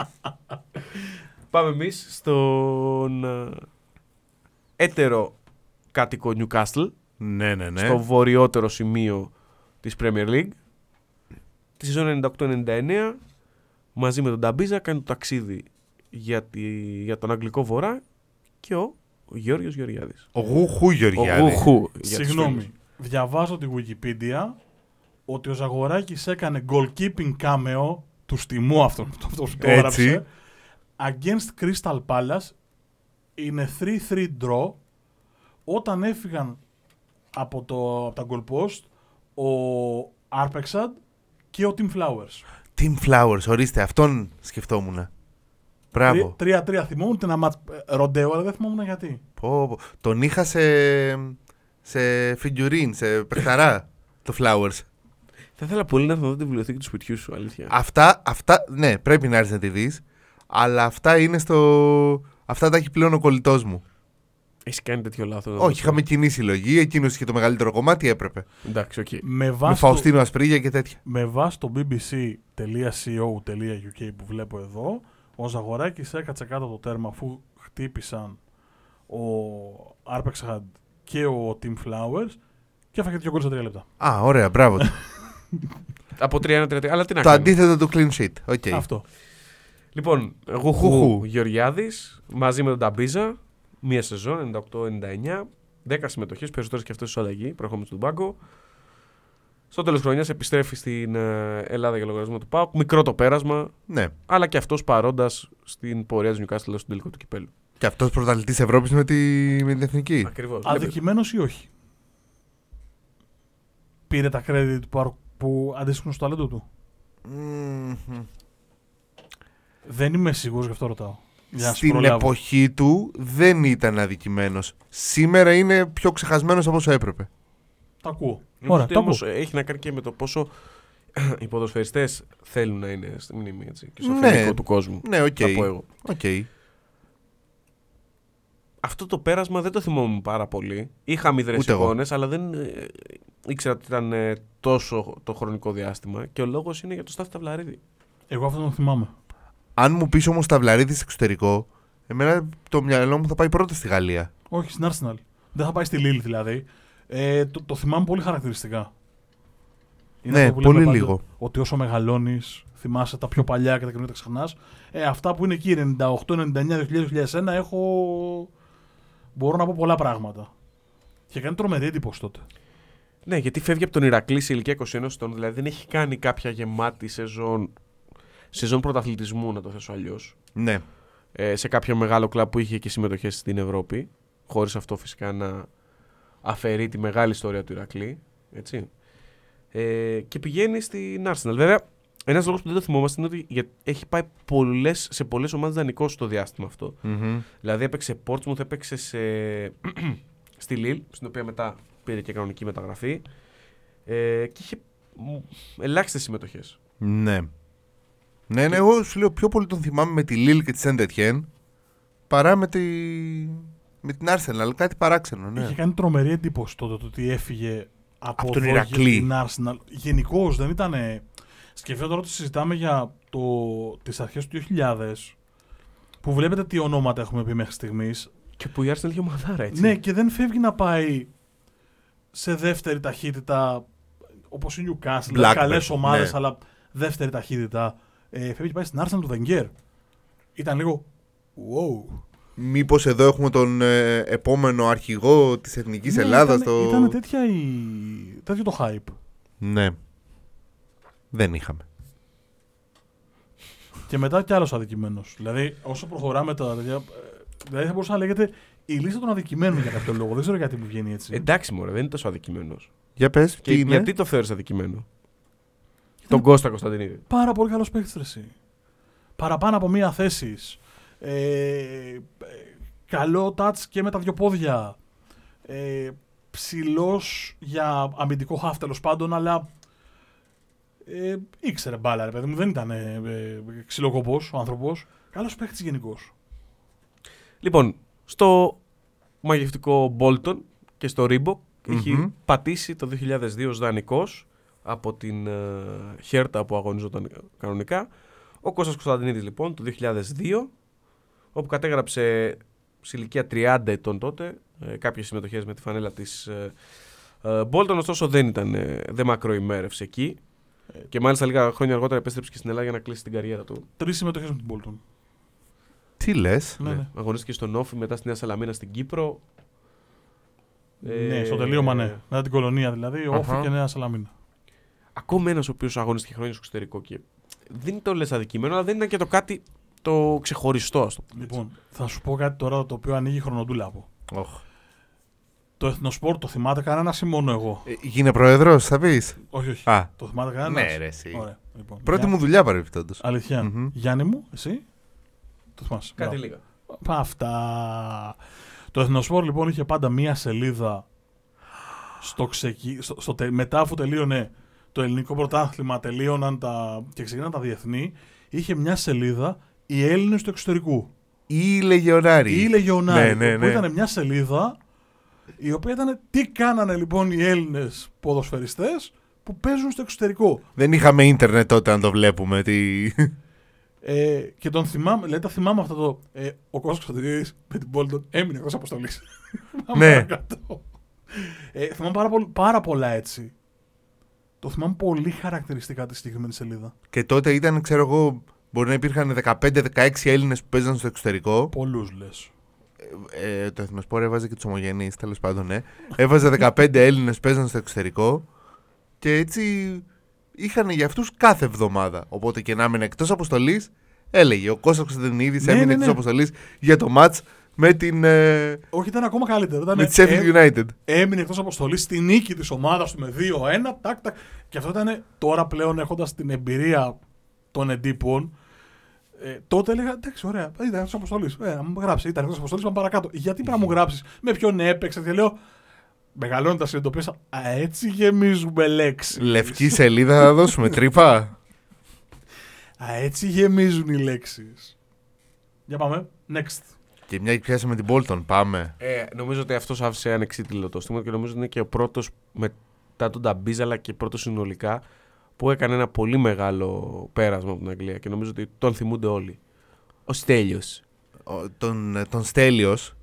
Speaker 1: πάμε εμείς στον ε, έτερο κάτοικο Newcastle,
Speaker 3: Ναι, ναι, ναι.
Speaker 1: στο βορειότερο σημείο της Premier League. Τη σεζόν 98-99, μαζί με τον Ταμπίζα, κάνει το ταξίδι για, τη, για τον Αγγλικό Βορρά και ο, ο Γιώργος Γεωργιάδης.
Speaker 3: Ο Γουχού
Speaker 1: Ο
Speaker 3: Γεωργιάδη.
Speaker 1: Γουχού. για τους φίλους.
Speaker 2: Συγγνώμη, διαβάζω τη Wikipedia ότι ο Ζαγοράκης έκανε goalkeeping cameo του στιμού αυτόν αυτό που το
Speaker 3: Έτσι.
Speaker 2: έγραψε against Crystal Palace είναι 3-3 draw όταν έφυγαν από, το, από τα goal post ο Arpexad και ο Tim Flowers.
Speaker 3: Tim Flowers, ορίστε, αυτόν σκεφτόμουν. Μπράβο.
Speaker 2: 3-3 θυμόμουν ένα ματς ε, ροντέο, αλλά δεν θυμόμουν γιατί.
Speaker 3: Πω, πω. Τον είχα σε, σε figurine, σε παιχταρά, το Flowers.
Speaker 1: Θα ήθελα πολύ να δω τη βιβλιοθήκη του σπιτιού σου, αλήθεια.
Speaker 3: Αυτά, αυτά, ναι, πρέπει να έρθει να τη δεις. Αλλά αυτά είναι στο... Αυτά τα έχει πλέον ο κολλητός μου.
Speaker 1: Έχεις κάνει τέτοιο λάθος.
Speaker 3: Όχι, είχαμε κοινή συλλογή, εκείνος είχε το μεγαλύτερο κομμάτι, έπρεπε.
Speaker 1: Εντάξει, ΟΚ.
Speaker 2: Με
Speaker 3: Με
Speaker 2: βάση, το,
Speaker 3: Φαουστίνο Ασπρίγια και τέτοια.
Speaker 2: με βάση το bbc.co.uk που βλέπω εδώ, ο Ζαγοράκης έκατσε κάτω από το τέρμα αφού χτύπησαν ο Arphexad και ο Tim Flowers και έφαγε δύο γκολ σε τρία λεπτά.
Speaker 3: Α, ωραία, μπράβο. (laughs) του.
Speaker 1: Από 3-1-3. Αλλά τι να
Speaker 3: το
Speaker 1: κάνει.
Speaker 3: αντίθετο του clean sheet. ΟΚ.
Speaker 2: Αυτό.
Speaker 1: Λοιπόν, Γουχού
Speaker 3: Γουχού.
Speaker 1: Γεωργιάδης μαζί με τον Ταμπίζα. Μία σεζόν, 98-99. 10 συμμετοχές, περισσότερες και αυτές του αλλαγή, προερχόμενες του Μπάγκο. Στο τέλος χρονιάς επιστρέφει στην ε, Ελλάδα για λογαριασμό του ΠΑΟΚ. Μικρό το πέρασμα,
Speaker 3: Ναι.
Speaker 1: αλλά και αυτός παρόντας στην πορεία του Newcastle στον τελικό του κυπέλου.
Speaker 3: Και αυτός πρωταθλητής Ευρώπης με, τη, με την εθνική.
Speaker 1: Ακριβώς.
Speaker 2: Αδικημένος ή όχι; Πήρε τα credit που, αρ- που αντίστοιχουν στο ταλέντο του.
Speaker 3: Μμμ.
Speaker 2: Δεν είμαι σίγουρος γι' αυτό ρωτάω. Για να σου
Speaker 3: Στην
Speaker 2: προλάβω.
Speaker 3: εποχή του δεν ήταν αδικημένος. Σήμερα είναι πιο ξεχασμένος από όσο έπρεπε.
Speaker 2: Τα ακούω.
Speaker 1: Νομίζω
Speaker 2: Ωραία,
Speaker 1: ότι
Speaker 2: τα
Speaker 1: όμως
Speaker 2: ακούω.
Speaker 1: έχει να κάνει και με το πόσο (clears throat) οι ποδοσφαιριστές θέλουν να είναι στη μνήμη έτσι, και στο
Speaker 3: Ναι.
Speaker 1: φιλικό του κόσμου.
Speaker 3: Ναι, ΟΚ.
Speaker 1: Θα πω εγώ.
Speaker 3: ΟΚ.
Speaker 1: Αυτό το πέρασμα δεν το θυμόμουν πάρα πολύ. Είχα αμυδρές
Speaker 3: Ούτε εγώ.
Speaker 1: εικόνες, αλλά δεν ε, ήξερα ότι ήταν ε, τόσο το χρονικό διάστημα. Και ο λόγος είναι για το Στάθη Ταυλαρίδη.
Speaker 2: Εγώ αυτό το θυμάμαι.
Speaker 3: Αν μου πεις όμως Ταυλαρίδης εξωτερικό, εμένα το μυαλό μου θα πάει πρώτα στη Γαλλία.
Speaker 2: Όχι, στην Arsenal. Δεν θα πάει στη Λίλ δηλαδή. Ε, το, το θυμάμαι πολύ χαρακτηριστικά.
Speaker 3: Ναι,
Speaker 2: αυτό που λέμε
Speaker 3: πολύ
Speaker 2: πάντα,
Speaker 3: λίγο.
Speaker 2: Ότι όσο μεγαλώνεις, θυμάσαι τα πιο παλιά και τα καινούργια τα ξεχνάς. Ε, αυτά που είναι εκεί 98, 99, 2000, 2001 έχω. Μπορώ να πω πολλά πράγματα. Και κάνει τρομερή εντύπωση τότε.
Speaker 1: Ναι, γιατί φεύγει από τον Ηρακλή σε ηλικία 21 ετών, δηλαδή δεν έχει κάνει κάποια γεμάτη σεζόν, σεζόν πρωταθλητισμού, να το θέσω αλλιώς.
Speaker 3: Ναι.
Speaker 1: Ε, σε κάποιο μεγάλο κλαμπ που είχε και συμμετοχές στην Ευρώπη. Χωρίς αυτό φυσικά να αφαιρεί τη μεγάλη ιστορία του Ηρακλή. Έτσι. Ε, και πηγαίνει στην Arsenal. Βέβαια, ένας λόγος που δεν το θυμόμαστε είναι ότι για- έχει πάει πολλές, σε πολλές ομάδες δανεικός στο διάστημα αυτό.
Speaker 3: Μμμ.
Speaker 1: Δηλαδή έπαιξε Portsmouth, έπαιξε σε... (clears throat) στη Lille, στην οποία μετά πήρε και κανονική μεταγραφή. Ε, και είχε ελάχιστες συμμετοχές.
Speaker 3: Ναι. Ναι, ναι, εγώ σου λέω πιο πολύ τον θυμάμαι με τη Λίλ και τη Σεντετιέν παρά με, τη... με την Arsenal. Κάτι παράξενο, ναι.
Speaker 2: Είχε κάνει τρομερή εντύπωση τότε το ότι έφυγε από,
Speaker 3: Από τον
Speaker 2: εδώ
Speaker 3: Ηρακλή.
Speaker 2: για την Arsenal. Γενικώς δεν ήταν. Σκεφτείτε τώρα ότι συζητάμε για το, τις αρχές του 2000 που βλέπετε τι ονόματα έχουμε πει μέχρι στιγμής
Speaker 1: Και που η Arsenal είχε ομαδάρα, έτσι.
Speaker 2: Ναι, και δεν φεύγει να πάει σε δεύτερη ταχύτητα όπως η Newcastle.
Speaker 3: Blackburn,
Speaker 2: Καλές ομάδες,
Speaker 3: ναι.
Speaker 2: αλλά δεύτερη ταχύτητα. Ε, φεύγει και πάει στην Arsenal του Wenger. Ήταν λίγο. Wow.
Speaker 3: Μήπως εδώ έχουμε τον ε, επόμενο αρχηγό της Εθνικής
Speaker 2: Ναι,
Speaker 3: Ελλάδας.
Speaker 2: Ήταν,
Speaker 3: το...
Speaker 2: ήταν τέτοια η... τέτοιο το hype.
Speaker 3: Ναι. Δεν είχαμε.
Speaker 2: Και μετά κι άλλος αδικημένος. Δηλαδή, όσο προχωράμε τα τέτοια. ε, Δηλαδή, θα μπορούσε να λέγεται η λίστα των αδικημένων για κάποιο λόγο. Δεν ξέρω γιατί μου βγαίνει έτσι.
Speaker 1: Εντάξει, μωρέ, δεν είναι τόσο αδικημένος.
Speaker 3: Για πες,
Speaker 1: Και
Speaker 3: τι είναι;
Speaker 1: γιατί το θεωρείς αδικημένο; Τον Κώστα Κωνσταντινίδη.
Speaker 2: Πάρα πολύ καλός παίκτης εσύ. Παραπάνω από μία θέση. Ε, ε, καλό touch και με τα δυο πόδια. Ε, Ψηλός για αμυντικό χάφ τέλος πάντων, αλλά ε, ήξερε μπάλα, ρε παιδί μου. Δεν ήταν ε, ε, ξυλοκοπός ο άνθρωπος. Καλός παίκτη γενικώ.
Speaker 1: Λοιπόν, στο μαγευτικό Bolton και στο Reebok έχει
Speaker 3: Μμμ.
Speaker 1: πατήσει το 2002 ως δανεικός από την ε, Χέρτα που αγωνιζόταν κανονικά. Ο Κώστας Κωνσταντινίδης λοιπόν το 2002 όπου κατέγραψε σε ηλικία 30 ετών τότε ε, κάποιες συμμετοχές με τη φανέλα της ε, ε, Bolton ωστόσο δεν ήταν ε, δεν μακροημέρευσε εκεί Ε, και μάλιστα λίγα χρόνια αργότερα επέστρεψε και στην Ελλάδα για να κλείσει την καριέρα του.
Speaker 2: Τρεις συμμετοχές με την Bolton.
Speaker 3: Τι λες;
Speaker 2: Ναι, ναι.
Speaker 1: Αγωνίστηκε στον Όφη μετά στη Νέα Σαλαμίνα στην Κύπρο. Ε,
Speaker 2: ναι, στο τελείωμα ναι. Μετά την κολονία δηλαδή, Όφη
Speaker 3: Αχα.
Speaker 2: και Νέα Σαλαμίνα.
Speaker 1: Ακόμα ένας ο οποίος αγωνίστηκε χρόνια στο εξωτερικό και δεν το λες αδικημένο, αλλά δεν ήταν και το κάτι το ξεχωριστό, ας το πούμε. έτσι.
Speaker 2: Λοιπόν, θα σου πω κάτι τώρα το οποίο ανοίγει χρονοτούλαπο.
Speaker 3: Οχ.
Speaker 2: Το εθνοσπόρ το θυμάται κανένας ή μόνο εγώ;
Speaker 3: Ε, γίνε πρόεδρος, θα πεις;
Speaker 2: Όχι, όχι.
Speaker 3: Α,
Speaker 2: Το θυμάται κανένας;
Speaker 3: ναι ρε εσύ.
Speaker 2: Ωραία. Λοιπόν,
Speaker 3: Πρώτη
Speaker 2: Για-
Speaker 3: μου δουλειά παρεμπιπτόντως.
Speaker 2: Αλήθεια.
Speaker 3: Μμμ.
Speaker 2: Γιάννη μου, εσύ; Το θυμάσαι.
Speaker 1: Κάτι
Speaker 2: Μπράβο.
Speaker 1: λίγα.
Speaker 2: Πα, Αυτά. Το Εθνοσπόρ λοιπόν είχε πάντα μία σελίδα στο ξεκι... στο, στο τε- μετά αφού τελείωνε το ελληνικό πρωτάθλημα, τελείωναν τα... και ξεκίναν τα διεθνή, είχε μια σελίδα οι Έλληνες του εξωτερικού.
Speaker 3: Ή λεγεωνάρι.
Speaker 2: Ή Λεγεωνάρι.
Speaker 3: Ναι, ναι,
Speaker 2: Που
Speaker 3: ναι.
Speaker 2: ήταν μια σελίδα η οποία ήταν τι κάνανε λοιπόν οι Έλληνες ποδοσφαιριστές που παίζουν στο εξωτερικό.
Speaker 3: Δεν είχαμε ίντερνετ τότε να το βλέπουμε. Τι...
Speaker 2: Ε, και τον θυμάμαι, δηλαδή τα θυμάμαι αυτό το. Ε, ο Κώστας Κωνσταντινίδης με την Bolton έμεινε εκτός αποστολής. (laughs)
Speaker 3: Ναι.
Speaker 2: Ε, θυμάμαι πάρα, πολύ- πάρα πολλά έτσι. Το θυμάμαι πολύ χαρακτηριστικά τη συγκεκριμένη σελίδα.
Speaker 3: Και τότε ήταν, ξέρω εγώ, μπορεί να υπήρχαν 15-16 Έλληνες που παίζαν στο εξωτερικό.
Speaker 2: Πολλούς λες.
Speaker 3: Ε, το Εθνοσπόρ έβαζε και τους ομογενείς, τέλος πάντων, ναι. Έβαζε 15 Έλληνες που παίζαν στο εξωτερικό. Και έτσι είχαν για αυτούς κάθε εβδομάδα. Οπότε και να έμεινε εκτός αποστολής, έλεγε ο Κώστας Κωνσταντινίδη
Speaker 2: Ναι,
Speaker 3: έμεινε
Speaker 2: ναι,
Speaker 3: εκτός
Speaker 2: ναι.
Speaker 3: αποστολής για το match με την. Ε,
Speaker 2: Όχι, ήταν ακόμα καλύτερο. Ήταν,
Speaker 3: με τη Sheffield
Speaker 2: ε,
Speaker 3: United.
Speaker 2: έμεινε εκτός αποστολής στη νίκη της ομάδας του με 2-1. Τάκ, τάκ. Και αυτό ήταν τώρα πλέον έχοντας την εμπειρία των εντύπων. Ε, τότε έλεγα εντάξει, ωραία, ήταν εκτό αποστολή. Ε, να μου γράψει, ήταν εκτό αποστολή, πάμε παρακάτω. Γιατί πρέπει να μου γράψεις, με ποιον έπαιξες. Και λέω, μεγαλώνοντας συνειδητοποίησα, Α, έτσι γεμίζουμε λέξεις.
Speaker 3: Λευκή σελίδα θα δώσουμε τρύπα.
Speaker 2: Α, έτσι γεμίζουν οι λέξεις. Για πάμε. Next.
Speaker 3: και μια και πιάσαμε την Bolton, πάμε.
Speaker 1: Ε, νομίζω ότι αυτός άφησε ανεξίτηλο το στίγμα και νομίζω ότι είναι και ο πρώτος μετά τον Ταμπίζα, αλλά και πρώτος συνολικά που έκανε ένα πολύ μεγάλο πέρασμα από την Αγγλία και νομίζω ότι τον θυμούνται όλοι. Ο Στέλιος.
Speaker 3: Ο- τον, ε, τον Στέλιος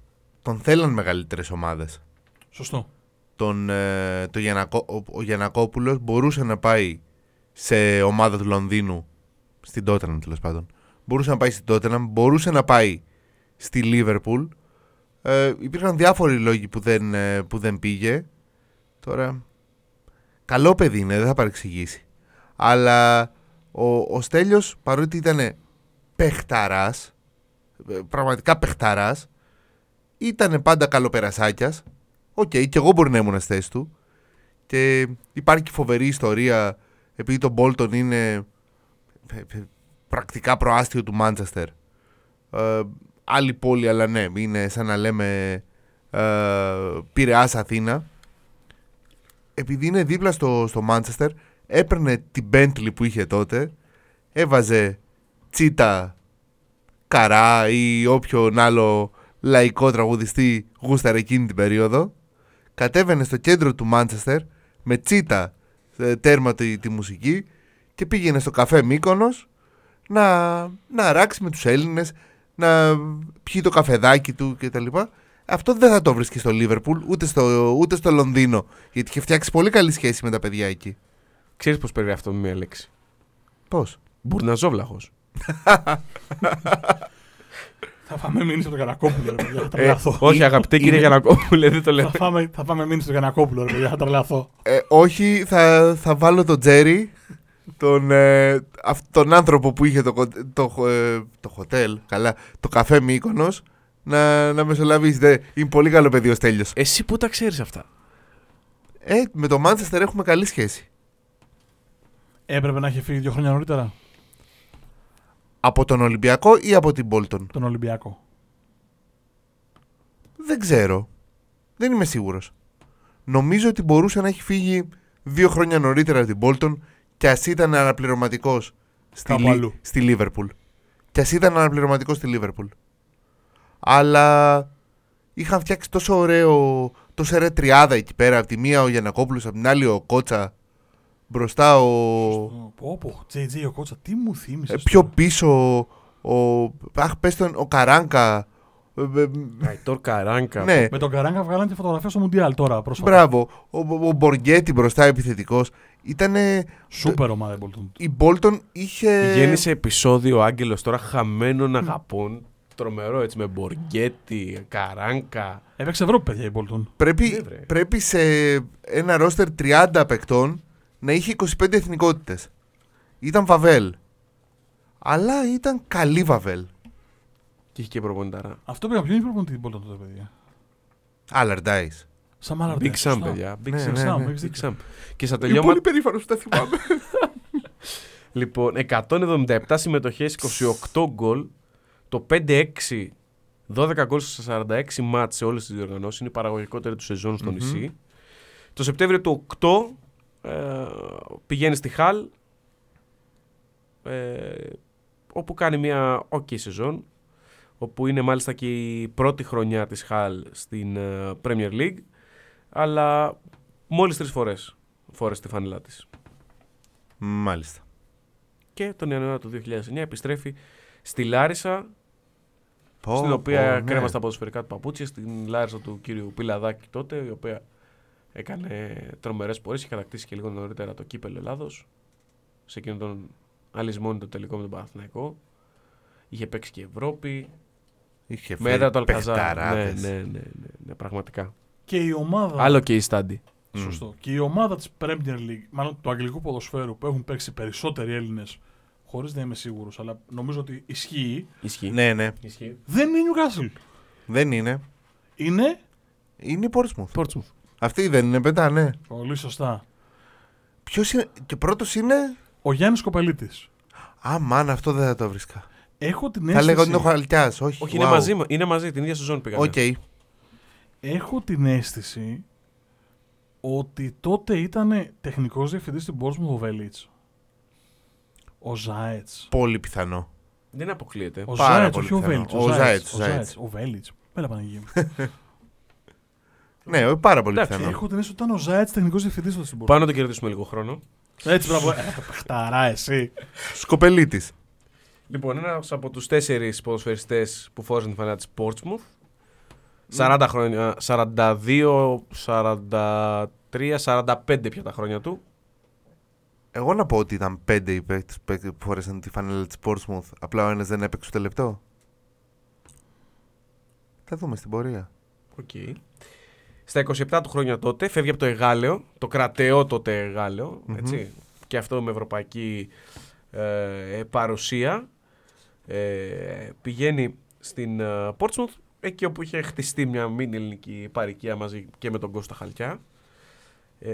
Speaker 3: τον θέλαν μεγαλύτερες ομάδες.
Speaker 2: Σωστό.
Speaker 3: Τον, ε, το Γιανακό, ο, ο Γιανακόπουλος μπορούσε να πάει σε ομάδα του Λονδίνου στην Tottenham τέλος πάντων. Μπορούσε να πάει στην Tottenham, μπορούσε να πάει στη Liverpool Ε, υπήρχαν διάφοροι λόγοι που δεν, ε, που δεν πήγε. Τώρα, καλό παιδί είναι, δεν θα παρεξηγήσει. Αλλά ο, ο Στέλιος, παρότι ήταν παιχταράς, ε, πραγματικά παιχταράς, ήταν πάντα καλοπερασάκιας. ΟΚ, και εγώ μπορεί να ήμουν στη θέση του. Και υπάρχει και φοβερή ιστορία, επειδή το Bolton είναι ε, ε, πρακτικά προάστιο του Μάντσεστερ. Ε, άλλη πόλη, αλλά ναι, είναι σαν να λέμε ε, Πειραιάς Αθήνα. Επειδή είναι δίπλα στο, στο Μάντσεστερ, έπαιρνε την Bentley που είχε τότε, έβαζε τσίτα καρά ή όποιον άλλο λαϊκό τραγουδιστή γούσταρε εκείνη την περίοδο, κατέβαινε στο κέντρο του Μάντσεστερ με τσίτα ε, τέρμα τη, τη μουσική και πήγαινε στο καφέ Μύκονος να, να αράξει με τους Έλληνες, να πιει το καφεδάκι του κτλ. Αυτό δεν θα το βρίσκει στο Λίβερπουλ ούτε στο, ούτε στο Λονδίνο. Γιατί είχε φτιάξει πολύ καλή σχέση με τα παιδιά εκεί.
Speaker 1: Ξέρεις πώς περιγράφει αυτό με μία λέξη;
Speaker 3: Πώς;
Speaker 1: Μπουρναζόβλαχος.
Speaker 2: Θα φάμε μήνυση από τον Γιανακόπουλο, ρε παιδιά. Θα
Speaker 1: Ε,
Speaker 2: τρελαθώ.
Speaker 1: όχι, αγαπητέ κύριε Γιανακόπουλε, δεν το λέω.
Speaker 2: Θα φάμε, θα φάμε μήνυση στον Γιανακόπουλο, ρε παιδιά. Θα τρελαθώ.
Speaker 3: Ε, όχι, θα, θα βάλω τον Τζέρι, τον, ε, αυ- τον άνθρωπο που είχε το, κο- το, ε, το χοτέλ, καλά, το καφέ Μύκονος, να, να μεσολαβήσει. Δε, είναι πολύ καλό παιδί ο Στέλιος.
Speaker 1: Εσύ πού τα ξέρεις αυτά;
Speaker 3: Ε, με το Μάντσεστερ έχουμε καλή σχέση.
Speaker 2: Έπρεπε να είχε φύγει δύο χρόνια νωρίτερα;
Speaker 3: Από τον Ολυμπιακό ή από την Bolton;
Speaker 2: τον Ολυμπιακό.
Speaker 3: Δεν ξέρω. Δεν είμαι σίγουρος. Νομίζω ότι μπορούσε να έχει φύγει δύο χρόνια νωρίτερα από την Bolton και ας ήταν αναπληρωματικός στη,
Speaker 2: Κάπου
Speaker 3: Λι-
Speaker 2: αλλού.
Speaker 3: στη Liverpool. Και ας ήταν αναπληρωματικός στη Liverpool. Αλλά είχαν φτιάξει τόσο ωραίο, τόσο ωραία τριάδα εκεί πέρα. Από τη μία ο Γιανακόπουλος, από την άλλη ο Κότσα. Μπροστά ο...
Speaker 2: Πω, πω, JJ ο Κότσα, τι μου θύμισες.
Speaker 3: ε, πιο πίσω ο... Αχ, πες τον, ο Καράνκα. Ε, ε,
Speaker 1: Καϊτόρ Καράνκα.
Speaker 3: ναι,
Speaker 2: Με τον Καράγκα βγάλαν και φωτογραφία στο Μουντιάλ τώρα πρόσφατα.
Speaker 3: Μπράβο. Ο, ο, ο Μποργέτη μπροστά επιθετικός. Ήτανε.
Speaker 2: Σούπερ ομάδα η Bolton.
Speaker 3: Η Bolton είχε.
Speaker 1: Γέννησε επεισόδιο ο Άγγελος τώρα χαμένων αγαπών. Τρομερό έτσι με Μποργέτη, Καράνκα.
Speaker 2: Έπαιξε Ευρώπη, παιδιά η Bolton.
Speaker 3: Πρέπει,
Speaker 1: Ναι, βρε.
Speaker 3: πρέπει σε ένα ρόστερ 30 παικτών να είχε 25 εθνικότητες. Ήταν Βαβέλ. Αλλά ήταν καλή Βαβέλ.
Speaker 1: Και είχε και προπονητάρα.
Speaker 2: Αυτό πήγα. Ποιον είναι προπονητή την Bolton τότε, παιδιά;
Speaker 3: Allardyce.
Speaker 2: Σαν Μάλαρντε.
Speaker 1: Big Sam, παιδιά. Big
Speaker 3: Ναι,
Speaker 1: Sam.
Speaker 3: ναι,
Speaker 2: Sam,
Speaker 3: ναι.
Speaker 2: έχεις
Speaker 1: Big
Speaker 2: δίκιο.
Speaker 1: Sam. Και στα
Speaker 3: Είμαι
Speaker 1: τελειώματα.
Speaker 3: πολύ περήφανος που τα θυμάμαι. (laughs)
Speaker 1: Λοιπόν, 177 συμμετοχές, 28 γκολ, το 5-6, 12 γκολ σε 46 μάτς σε όλες τις διοργανώσεις, είναι η παραγωγικότερη του σεζόν στο
Speaker 3: Μμμ.
Speaker 1: νησί. Το Σεπτέμβριο του 8 ε, πηγαίνεις στη Χαλ, ε, όπου κάνει μια ok σεζόν, όπου είναι μάλιστα και η πρώτη χρονιά της Χαλ στην ε, Premier League, αλλά μόλις τρεις φορές φόρεσε τη φανελά της.
Speaker 3: Μάλιστα.
Speaker 1: Και τον Ιανουάριο του 2009 επιστρέφει στη Λάρισα,
Speaker 3: Πω,
Speaker 1: στην οποία
Speaker 3: πω, ναι.
Speaker 1: κρέμα στα ποδοσφαιρικά του παπούτσια, στην Λάρισα του κύριου Πιλαδάκη τότε, η οποία έκανε τρομερές πορείες. Είχε κατακτήσει και λίγο νωρίτερα το κύπελο Ελλάδος. Σε εκείνον τον αλυσμόνι τελικό με τον Παναθηναϊκό. Είχε παίξει και Ευρώπη.
Speaker 3: Είχε
Speaker 1: Με έδρα το
Speaker 3: φέρει
Speaker 1: Αλκαζά. Ναι,
Speaker 3: παιχταράδες.
Speaker 1: ναι, ναι, ναι, ναι, πραγματικά.
Speaker 2: Και η ομάδα.
Speaker 1: Άλλο και η Στάντι.
Speaker 3: Μμ.
Speaker 2: Σωστό. Και η ομάδα της Premier League, μάλλον του αγγλικού ποδοσφαίρου που έχουν παίξει περισσότεροι Έλληνες, χωρίς να είμαι σίγουρος, αλλά νομίζω ότι ισχύει,
Speaker 1: Ισχύει.
Speaker 3: Ναι, ναι.
Speaker 1: Ισχύει.
Speaker 2: δεν είναι η Newcastle.
Speaker 3: Δεν είναι.
Speaker 2: Είναι.
Speaker 3: Είναι η Portsmouth.
Speaker 1: Πόρτσμουθ.
Speaker 3: Αυτή δεν είναι πεντά, ναι.
Speaker 2: Πολύ σωστά.
Speaker 3: Ποιος είναι. Και πρώτος είναι;
Speaker 2: Ο Γιάννης Σκοπελίτης.
Speaker 3: Α, μάνα, αυτό δεν θα το 'βρισκα.
Speaker 2: Έχω την
Speaker 3: Θα
Speaker 2: αίσθηση.
Speaker 3: 'λεγα ότι είναι ο Χαλκιά. Όχι,
Speaker 1: Όχι,
Speaker 3: wow.
Speaker 1: είναι μαζί, είναι μαζί, την ίδια σεζόν πήγανε.
Speaker 3: ΟΚ.
Speaker 2: Έχω την αίσθηση ότι τότε ήταν τεχνικός διευθυντής στην Portsmouth ο Βέλιτς. Ο Ζάετς.
Speaker 3: Πολύ πιθανό.
Speaker 1: Δεν αποκλείεται.
Speaker 2: Ο
Speaker 3: Πάρα
Speaker 2: Ζάετς,
Speaker 3: πολύ
Speaker 2: όχι ο
Speaker 3: πιθανό.
Speaker 2: Βέλιτς.
Speaker 3: Ο Ζάετς, ο Ζάετς.
Speaker 2: Ο Βέλιτς. Πέρα Παναγία μου. (laughs)
Speaker 3: Ναι, πάρα πολύ
Speaker 1: Εντάξει,
Speaker 3: πιθανό.
Speaker 2: Έχω την αίσθηση ότι ήταν ο Ζάετ τεχνικός διευθυντής τότε στην Portsmouth.
Speaker 1: Πάμε να το κερδίσουμε λίγο χρόνο.
Speaker 2: Έτσι, μπράβο. Ε, το παιχταρά, εσύ.
Speaker 3: Σκοπελίτης.
Speaker 1: Λοιπόν, ένας από τους τέσσερις ποδοσφαιριστές που φόρεσαν τη φανέλα της Portsmouth. 40 χρόνια, 42, 43, 45 πια τα χρόνια του.
Speaker 3: Εγώ να πω ότι ήταν πέντε οι παίκτες που φόρεσαν τη φανέλα της Portsmouth. Απλά ο ένας δεν έπαιξε ούτε λεπτό. Θα δούμε στην πορεία.
Speaker 1: ΟΚ. Στα 27 του χρόνια τότε φεύγει από το Αιγάλεω, το κραταιό τότε Αιγάλεω,
Speaker 3: Μμμ.
Speaker 1: έτσι, και αυτό με ευρωπαϊκή ε, παρουσία. Ε, πηγαίνει στην ε, Portsmouth, εκεί όπου είχε χτιστεί μια μίνι ελληνική παροικία μαζί και με τον Κώστα Χαλκιά. Ε,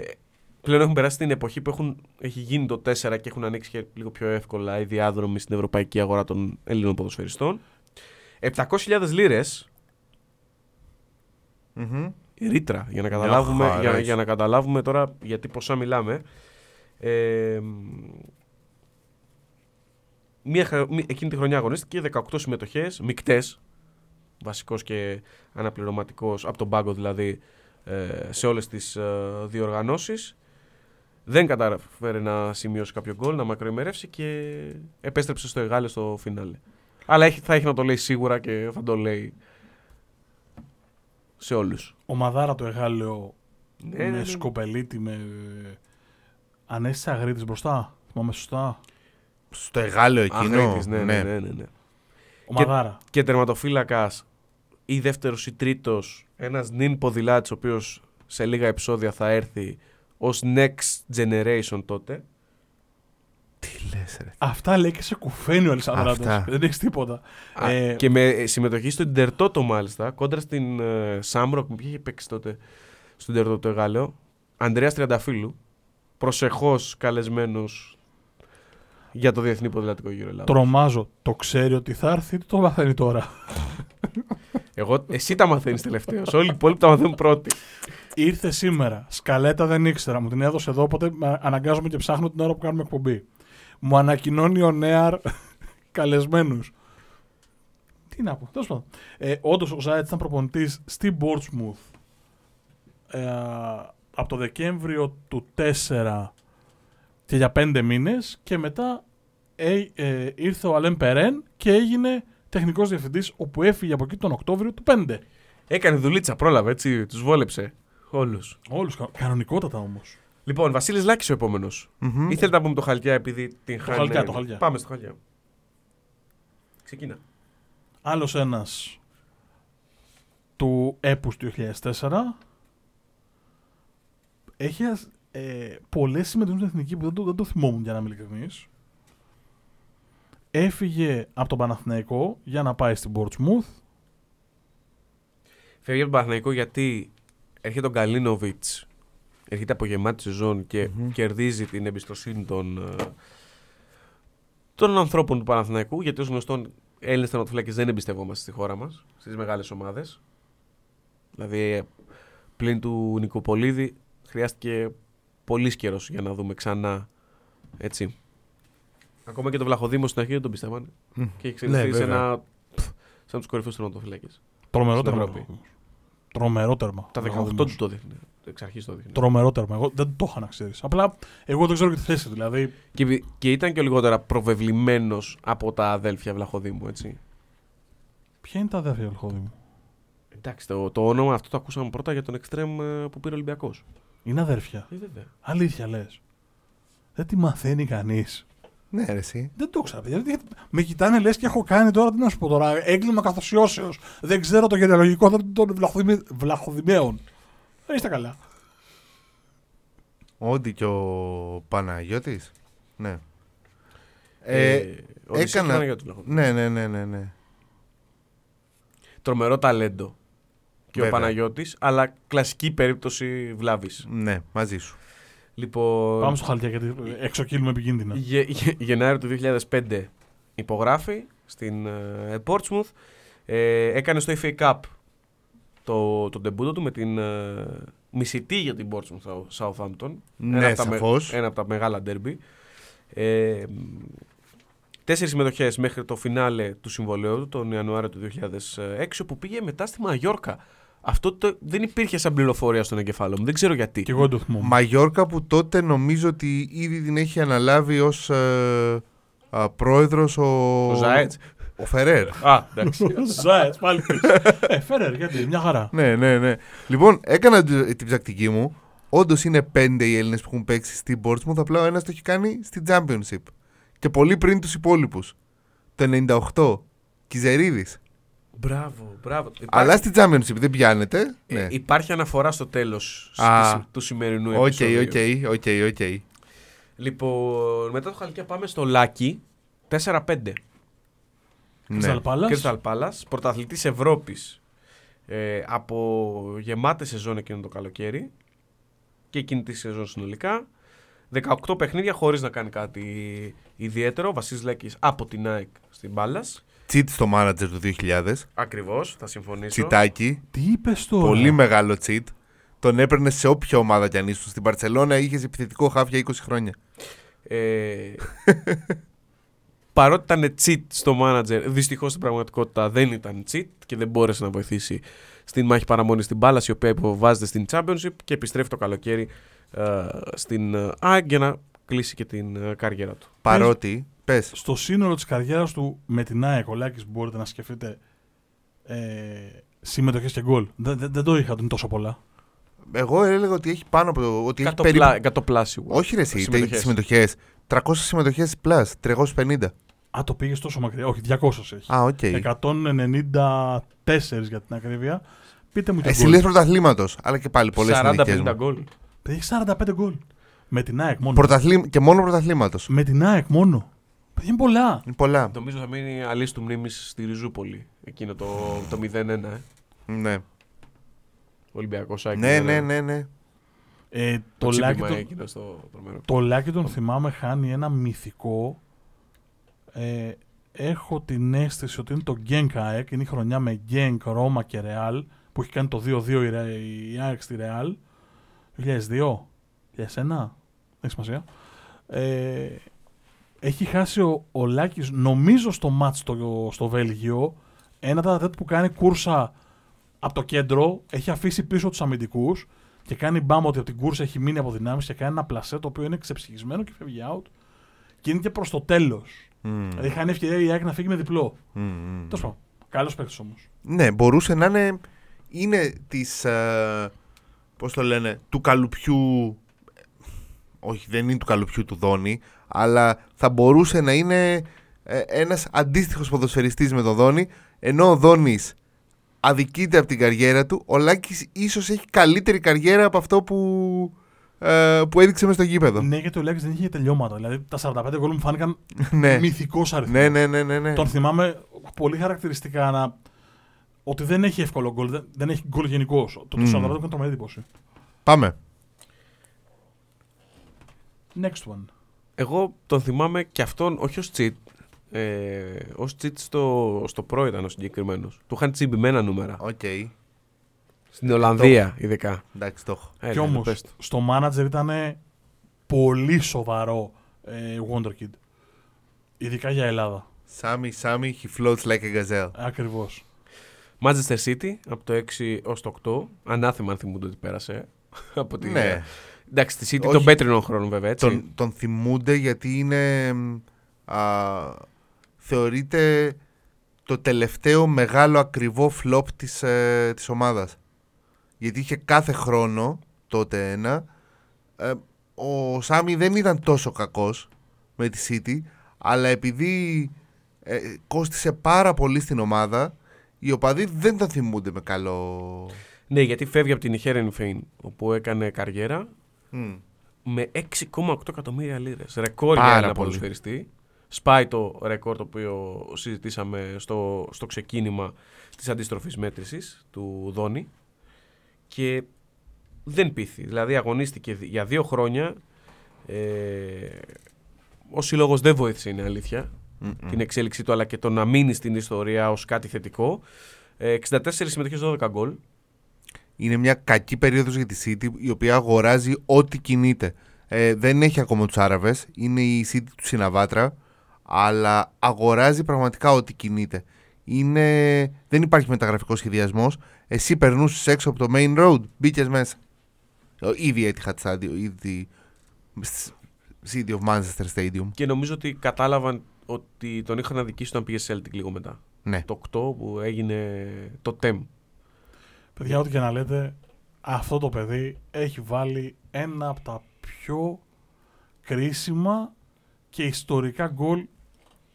Speaker 1: πλέον έχουν περάσει την εποχή που έχουν, έχει γίνει το 4 και έχουν ανοίξει και λίγο πιο εύκολα οι διάδρομοι στην ευρωπαϊκή αγορά των Ελλήνων ποδοσφαιριστών. 700.000 λίρες
Speaker 3: Μμμ.
Speaker 1: Η ρήτρα για να καταλάβουμε,
Speaker 3: χαρά
Speaker 1: για,
Speaker 3: έχει.
Speaker 1: για να καταλάβουμε τώρα γιατί ποσά μιλάμε. Ε, μία, χα- μη- εκείνη τη χρονιά αγωνίστηκε 18 συμμετοχές, μικτές, βασικός και αναπληρωματικός, από τον πάγκο δηλαδή, ε, σε όλες τις ε, διοργανώσεις. Δεν κατάφερε να σημειώσει κάποιο γκολ, να μακροημερεύσει και επέστρεψε στο Εγάλε στο φινάλε. Αλλά έχει, θα έχει να το λέει σίγουρα και θα το λέει σε όλους.
Speaker 2: Ο Μαδάρα το Εγάλεο
Speaker 1: Ναι, ναι,
Speaker 2: με
Speaker 1: ναι.
Speaker 2: σκοπελίτη, με ε, Ανέστη Αγρίτης μπροστά. Θυμάμαι σωστά.
Speaker 3: Στο εγάλεο εκείνο.
Speaker 1: Αγρίτης, ναι, ναι, ναι, ναι, ναι.
Speaker 2: Ο
Speaker 1: Και-
Speaker 2: Μαδάρα.
Speaker 1: Και τερματοφύλακας ή δεύτερος ή τρίτος, ένας νυν ποδηλάτης, ο οποίος σε λίγα επεισόδια θα έρθει ως next generation τότε.
Speaker 3: Τι λες ρε.
Speaker 2: Αυτά λέει και σε κουφαίνει ο Αλessandratος.
Speaker 3: Αυτά.
Speaker 2: Δεν έχεις τίποτα.
Speaker 1: Α,
Speaker 2: Ε,
Speaker 1: και με συμμετοχή στο Ιντερτότο μάλιστα, κόντρα στην ε, Σάμροκ, που είχε παίξει τότε στο Ιντερτότο Εγάλεο. Ανδρέας Τριανταφύλου, προσεχώς καλεσμένος για το Διεθνή Ποδηλατικό Γύρο Ελλάδα.
Speaker 2: Τρομάζω. Το ξέρει ότι θα έρθει, τι το μαθαίνει τώρα.
Speaker 1: Εγώ, εσύ τα μαθαίνεις τελευταίο. Όλοι οι υπόλοιποι τα μαθαίνουν πρώτοι.
Speaker 2: Ήρθε σήμερα. Σκαλέτα δεν ήξερα. Μου την έδωσε εδώ, οπότε με αναγκάζομαι και ψάχνω την ώρα που κάνουμε εκπομπή. Μου ανακοινώνει ο Νέαρ καλεσμένου. Τι να πω, τέλος πάντων. Ε, Όντως ο Ζάιτ ήταν προπονητής στην Portsmouth ε, από το Δεκέμβριο του 4 και για 5 μήνες και μετά ε, ε, ήρθε ο Αλέμ Περέν και έγινε τεχνικός διευθυντής όπου έφυγε από εκεί τον Οκτώβριο του 5.
Speaker 1: Έκανε δουλίτσα, πρόλαβε έτσι, τους βόλεψε. Όλους.
Speaker 2: Όλους, κα- κανονικότατα όμως.
Speaker 1: Λοιπόν, Βασίλης Λάκης ο επόμενος.
Speaker 3: Μμμ.
Speaker 1: Ήθελε να πούμε το χαλκιά επειδή την χάνει.
Speaker 2: Χαλκιά, το Χαλκιά.
Speaker 1: Πάμε στο χαλκιά. Ξεκίνα.
Speaker 2: Άλλος ένας του έπους του 2004 έχει ας- ε, πολλές συμμετοχές στην εθνική που δεν το, δεν το θυμόμουν για να είμαι ειλικρινής. Έφυγε από τον Παναθηναϊκό για να πάει στην Portsmouth.
Speaker 1: Φεύγει από τον Παναθηναϊκό γιατί έρχεται τον Καλίνοβιτ. Έρχεται από γεμάτη σεζόν και
Speaker 3: Μμμ.
Speaker 1: κερδίζει την εμπιστοσύνη των, ε, των ανθρώπων του Παναθηναϊκού. Γιατί ως γνωστόν, Έλληνες τερματοφύλακε δεν εμπιστευόμαστε στη χώρα μας, στις μεγάλες ομάδες. Δηλαδή, ε, πλην του Νικοπολίδη, χρειάστηκε πολύς καιρός για να δούμε ξανά. Έτσι. Ακόμα και το Βλαχοδήμο στην αρχή δεν τον πίστευαν.
Speaker 3: Μμ.
Speaker 1: Και έχει εξελιχθεί
Speaker 3: Ναι,
Speaker 1: σε
Speaker 3: βέβαια.
Speaker 1: ένα. πφ, σαν τους κορυφαίους τερματοφύλακε.
Speaker 2: Τρομερό
Speaker 1: Στην
Speaker 2: τέρμα.
Speaker 1: Ευρώπη.
Speaker 2: Τρομερό τέρμα.
Speaker 1: Τα 18 του το δείχνει. Εξ αρχής το δείχνει.
Speaker 2: Τρομερό τέρμα. Εγώ δεν το είχα να ξέρεις. Απλά εγώ δεν ξέρω και τη θέση. Δηλαδή
Speaker 1: Και, και ήταν και λιγότερα προβεβλημένος από τα αδέλφια Βλαχοδήμου, έτσι.
Speaker 2: Ποια είναι τα αδέρφια Ελχόδη μου.
Speaker 1: Εντάξει, το, το όνομα αυτό το ακούσαμε πρώτα για τον εξτρέμ ε, που πήρε ο Ολυμπιακός.
Speaker 2: Είναι αδέρφια.
Speaker 1: Ε, βέβαια.
Speaker 2: Αλήθεια λες. Δεν τη μαθαίνει κανείς.
Speaker 3: Ναι, ρε, εσύ.
Speaker 2: Δεν το ξέρω. παιδιά. Γιατί με κοιτάνε λες και έχω κάνει τώρα τι να σου πω τώρα. Έγκλημα καθοσιώσεως. Δεν ξέρω το γενεαλογικό των- των βλαχοδημι... βλαχοδημαίων. Δεν είστε καλά.
Speaker 3: Όντι και ο Παναγιώτης. Ναι.
Speaker 1: Ε,
Speaker 3: Ε,
Speaker 1: ο Οδυσσέας
Speaker 3: έκανα-
Speaker 1: και ο Παναγιώτης Βλαχοδήμου.
Speaker 3: ναι, ναι, ναι, ναι, ναι.
Speaker 1: Τρομερό ταλέντο και ο
Speaker 3: Βέβαια.
Speaker 1: Παναγιώτης, αλλά κλασική περίπτωση βλάβης.
Speaker 3: Ναι, μαζί σου.
Speaker 1: Λοιπόν,
Speaker 2: Πάμε στο χαλκιά γιατί εξοκύλουμε επικίνδυνα.
Speaker 1: Γε, γε- Γενάρη του 2005 υπογράφει στην ε, Portsmouth. Ε, έκανε στο FA Cup το, το ντεμπούτο του με την ε, μισητή για την Portsmouth South- Southampton.
Speaker 3: Ναι,
Speaker 1: από τα με-
Speaker 3: σαφώς.
Speaker 1: ένα από τα μεγάλα ντέρμπι. Ε, τέσσερις συμμετοχές μέχρι το φινάλε του συμβολέου του τον Ιανουάριο του 2006 όπου πήγε μετά στη Μαγιόρκα. Αυτό το, δεν υπήρχε σαν πληροφορία στον εγκεφάλο μου. Δεν ξέρω γιατί.
Speaker 2: Και εγώ δεν το θυμόμαι.
Speaker 3: Μαγιόρκα που τότε νομίζω ότι ήδη την έχει αναλάβει ως ε, α, πρόεδρος ο...
Speaker 1: Ο Ζαέτς.
Speaker 3: Ο Φερέρ.
Speaker 1: Α, εντάξει.
Speaker 2: Ζάετ, πάλι πίσω. Ε, Φέρερ, γιατί, μια χαρά.
Speaker 3: ναι, ναι, ναι. Λοιπόν, έκανα την την ψακτική μου. Όντως είναι πέντε οι Έλληνες που έχουν παίξει στην Portsmouth. Απλά ο ένας το έχει κάνει στην Championship. Και πολύ πριν τους υπόλοιπους. Το 98. Κυζερίδης.
Speaker 1: Μπράβο, μπράβο. Υπάρχει,
Speaker 3: Αλλά στη Championship δεν πιάνεται.
Speaker 1: ε,
Speaker 3: Ναι.
Speaker 1: υπάρχει αναφορά στο τέλος
Speaker 3: Α.
Speaker 1: του σημερινού
Speaker 3: ΟΚ,
Speaker 1: επεισόδιου.
Speaker 3: ΟΚ, ΟΚ, ΟΚ.
Speaker 1: Λοιπόν, μετά το Χαλκιά πάμε στο Λάκη 4-5.
Speaker 3: Ναι.
Speaker 2: Crystal Palace.
Speaker 1: Crystal Palace, πρωταθλητής Ευρώπης ε, από γεμάτη σεζόν εκείνο το καλοκαίρι και εκείνη τη σεζόν συνολικά. 18 παιχνίδια χωρίς να κάνει κάτι ιδιαίτερο. Βασίλης Λέκης από την ΑΕΚ στην Πάλας.
Speaker 3: Cheat στο manager του 2000.
Speaker 1: Ακριβώς, θα συμφωνήσω.
Speaker 3: Τσιτάκι.
Speaker 2: Τι είπες τώρα;
Speaker 3: Πολύ μεγάλο cheat. Τον έπαιρνε σε όποια ομάδα κι αν ήσουν. Στην Παρσελόνα είχες επιθετικό χάφ για 20 χρόνια.
Speaker 1: Ε, (laughs) παρότι ήταν cheat στο manager, δυστυχώς στην πραγματικότητα δεν ήταν cheat και δεν μπόρεσε να βοηθήσει στην μάχη παραμονή στην μπάλα, η οποία υποβάζεται στην Championship και επιστρέφει το καλοκαίρι ε, στην ε, ΑΕΚ για να κλείσει και την ε, καριέρα του.
Speaker 3: Παρότι, πες.
Speaker 2: Στο σύνολο της καριέρας του με την ΑΕΚ, ο Λάκης μπορείτε να σκεφτείτε ε, συμμετοχές και γκολ. Δεν, δεν, δεν το είχα τον τόσο πολλά.
Speaker 3: Εγώ έλεγα ότι έχει πάνω από το. Ότι έχει
Speaker 1: Κάτω
Speaker 3: περίπου...
Speaker 1: πλά, κάτω πλά σίγουρα.
Speaker 3: Όχι, ρε, εσύ,
Speaker 1: Συμμετοχές.
Speaker 3: συμμετοχές. 300 συμμετοχές plus, 350.
Speaker 2: Α, το πήγες τόσο μακριά. Όχι, 200 έχεις.
Speaker 3: Α, οκ.
Speaker 2: 194 για την ακρίβεια. Πείτε μου τι
Speaker 3: Εσύ
Speaker 2: γκολ.
Speaker 3: λες πρωταθλήματος, αλλά και πάλι πολλές
Speaker 1: 40-50 γκολ.
Speaker 2: Παιδί, Έχεις 45 γκολ. Με την ΑΕΚ μόνο.
Speaker 3: Πρωταθλή... Και μόνο πρωταθλήματος.
Speaker 2: Με την ΑΕΚ μόνο. Παιδί, είναι πολλά.
Speaker 3: Είναι πολλά.
Speaker 1: Νομίζω θα μείνει αλής του μνήμης στη Ριζούπολη. Εκείνο το, το 0-1. Ε.
Speaker 3: Ναι.
Speaker 1: Ολυμπιακός Σάκη.
Speaker 3: ναι, ναι, ναι, ναι.
Speaker 2: Ε,
Speaker 1: Το,
Speaker 2: το, Λάκη
Speaker 1: τσίπημα
Speaker 2: τον,
Speaker 1: εκείνο στο τρομερό.
Speaker 2: το Λάκη τον θυμάμαι χάνει ένα μυθικό. Ε, έχω την αίσθηση ότι είναι το Genk ΑΕΚ. Είναι η χρονιά με Genk, Ρώμα και Real που έχει κάνει το 2-2 η, Re- η ΑΕΚ στη Real. 2002, 2001, δεν έχει σημασία. Ε, έχει χάσει ο, ο Λάκης νομίζω στο μάτς στο, στο Βέλγιο ένα τεταρτέτ που κάνει κούρσα από το κέντρο, έχει αφήσει πίσω τους αμυντικούς και κάνει μπάμ ότι από την κούρσα έχει μείνει από δυνάμεις και κάνει ένα πλασέ το οποίο είναι ξεψυχισμένο και φεύγει out και είναι και προς το τέλος.
Speaker 3: Μμμ.
Speaker 2: Δηλαδή χάνει ευκαιρία η ΑΕΚ να φύγει με διπλό.
Speaker 3: Μμμ.
Speaker 2: Τέλος πάντων. Καλός παίκτης όμως.
Speaker 3: Ναι, μπορούσε να είναι. Είναι της. Πώς το λένε, του καλουπιού. Όχι, δεν είναι του καλουπιού του Δόνη, αλλά θα μπορούσε να είναι ε, ένας αντίστοιχος ποδοσφαιριστής με τον Δόνη, ενώ ο Δόνης αδικείται από την καριέρα του, ο Λάκης ίσως έχει καλύτερη καριέρα από αυτό που, ε, που έδειξε μες στο γήπεδο.
Speaker 2: Ναι, γιατί ο Λάκης δεν είχε τελειώματα. Δηλαδή τα 45 γκολ μου φάνηκαν (laughs)
Speaker 3: ναι.
Speaker 2: μυθικός αριθμός.
Speaker 3: ναι, ναι, ναι, ναι, ναι.
Speaker 2: Τον θυμάμαι πολύ χαρακτηριστικά να... ότι δεν έχει εύκολο γκολ, δεν, δεν έχει γκολ γενικώς. Το
Speaker 3: Μμμ.
Speaker 2: 45 έκανε τρομερή εντύπωση.
Speaker 3: Πάμε.
Speaker 2: Next one.
Speaker 1: Εγώ τον θυμάμαι και αυτόν, όχι ως cheat, ε, ως cheat στο, στο Pro ήταν ο συγκεκριμένος. Του είχαν τσιμπημένα νούμερα.
Speaker 3: Οκ.
Speaker 1: Στην Ολλανδία, ειδικά.
Speaker 3: Εντάξει, το έχω.
Speaker 1: Έλα,
Speaker 2: Κι όμως
Speaker 1: πες το.
Speaker 2: στο manager ήταν πολύ σοβαρό ε, Wonderkid. Ειδικά για Ελλάδα.
Speaker 3: Σάμι, Σάμι, he floats like a gazelle.
Speaker 2: Ακριβώς.
Speaker 1: Manchester City από το 6 ως το 8. Ανάθεμα αν θυμούνται ότι πέρασε. (laughs) από τη...
Speaker 3: Ναι.
Speaker 1: Εντάξει, στη City
Speaker 3: Όχι.
Speaker 1: των πέτρινων χρόνων βέβαια, έτσι.
Speaker 3: Τον, τον θυμούνται γιατί είναι. μ, Α, θεωρείται το τελευταίο μεγάλο ακριβό flop της, ε, της ομάδας. Γιατί είχε κάθε χρόνο, τότε ένα, ε, ο Σάμι δεν ήταν τόσο κακός με τη City, αλλά επειδή ε, κόστισε πάρα πολύ στην ομάδα, οι οπαδοί δεν τον θυμούνται με καλό...
Speaker 1: Ναι, γιατί φεύγει από την Ιχέρεν Φέιν, όπου έκανε καριέρα
Speaker 3: Μμ.
Speaker 1: με 6,8 εκατομμύρια λίρες. Ρεκόρ
Speaker 3: Πάρα
Speaker 1: για ένα
Speaker 3: πολύ.
Speaker 1: ποδοσφαιριστή. Σπάει το ρεκόρ το οποίο συζητήσαμε στο, στο ξεκίνημα της αντίστροφης μέτρησης του Δόνη και δεν πείθει. Δηλαδή αγωνίστηκε δι- για δύο χρόνια. Ε, ο σύλλογος δεν βοήθησε, είναι αλήθεια,
Speaker 3: Μμ-μ.
Speaker 1: την εξέλιξή του, αλλά και το να μείνει στην ιστορία ως κάτι θετικό. Ε, 64 συμμετοχές, 12 γκολ.
Speaker 3: είναι μια κακή περίοδος για τη City η οποία αγοράζει ό,τι κινείται. Ε, δεν έχει ακόμα τους Άραβες, είναι η City του Συναβάτρα, αλλά αγοράζει πραγματικά ό,τι κινείται. Είναι... Δεν υπάρχει μεταγραφικός σχεδιασμός. Εσύ περνούσες έξω από το main road, μπήκες μέσα. Ε, Ήδη Etihad Stadium, ήδη σ- City of Manchester Stadium.
Speaker 1: Και νομίζω ότι κατάλαβαν ότι τον είχαν αδικήσει όταν πήγε Celtic λίγο μετά.
Speaker 3: Ναι.
Speaker 1: Το 8 που έγινε το TEM.
Speaker 2: Παιδιά, ό,τι και να λέτε, αυτό το παιδί έχει βάλει ένα από τα πιο κρίσιμα και ιστορικά γκολ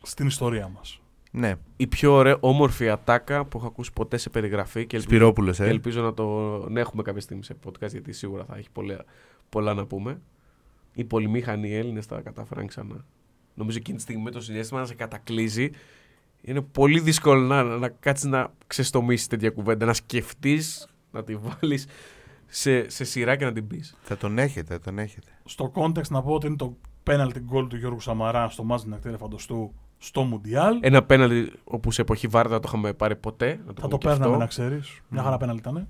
Speaker 2: στην ιστορία μας.
Speaker 3: Ναι,
Speaker 1: η πιο ωραία, όμορφη ατάκα που έχω ακούσει ποτέ σε περιγραφή και ελπίζω,
Speaker 3: Σπυρόπουλος,
Speaker 1: και
Speaker 3: ε.
Speaker 1: ελπίζω να τον έχουμε κάποια στιγμή σε podcast γιατί σίγουρα θα έχει πολλά, πολλά να πούμε. Οι πολυμήχανοι Έλληνε τα κατάφεραν ξανά. Νομίζω εκείνη τη στιγμή με το συνέστημα να σε κατακλείζει. Είναι πολύ δύσκολο να, να κάτσεις να ξεστομίσεις τέτοια κουβέντα, να σκεφτείς, να τη βάλεις σε, σε σειρά και να την πεις.
Speaker 3: Θα τον έχετε, θα τον έχετε.
Speaker 2: Στο context να πω ότι είναι το penalty goal του Γιώργου Σαμαρά στο μάτς την ακτή Φαντοστού στο Μουντιάλ.
Speaker 1: Ένα πέναλτι όπου σε εποχή Βάρδα δεν το είχαμε πάρει ποτέ. Να το
Speaker 2: θα
Speaker 1: πούμε
Speaker 2: το
Speaker 1: και
Speaker 2: παίρναμε
Speaker 1: αυτό.
Speaker 2: να ξέρεις. Μια
Speaker 1: Μμ.
Speaker 2: χαρά πέναλτι ήταν.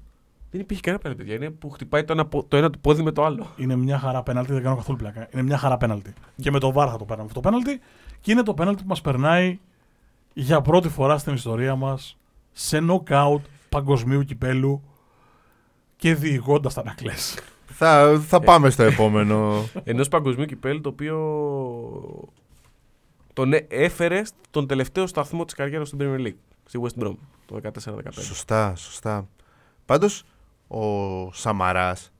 Speaker 1: Δεν υπήρχε κανένα πέναλτι, παιδιά. Είναι που χτυπάει το ένα, πο- το ένα του πόδι με το άλλο.
Speaker 2: Είναι μια χαρά πέναλτι, δεν κάνω καθόλου πλάκα. Είναι μια χαρά πέναλτι. Και με το βάρ θα το παίρναμε αυτό το πέναλτι. Και είναι το πέναλτι που μας περνάει για πρώτη φορά στην ιστορία μας σε νοκάουτ παγκοσμίου κυπέλου και διηγώντας τα νακλέ.
Speaker 3: Θα, θα πάμε στο επόμενο.
Speaker 1: Ενός παγκοσμίου κυπέλου το οποίο τον έ- έφερε στον τελευταίο σταθμό της καριέρας στην Premier League. Στη West Brom το 14-15.
Speaker 3: σωστά, σωστά. Πάντως, ο Σαμαράς,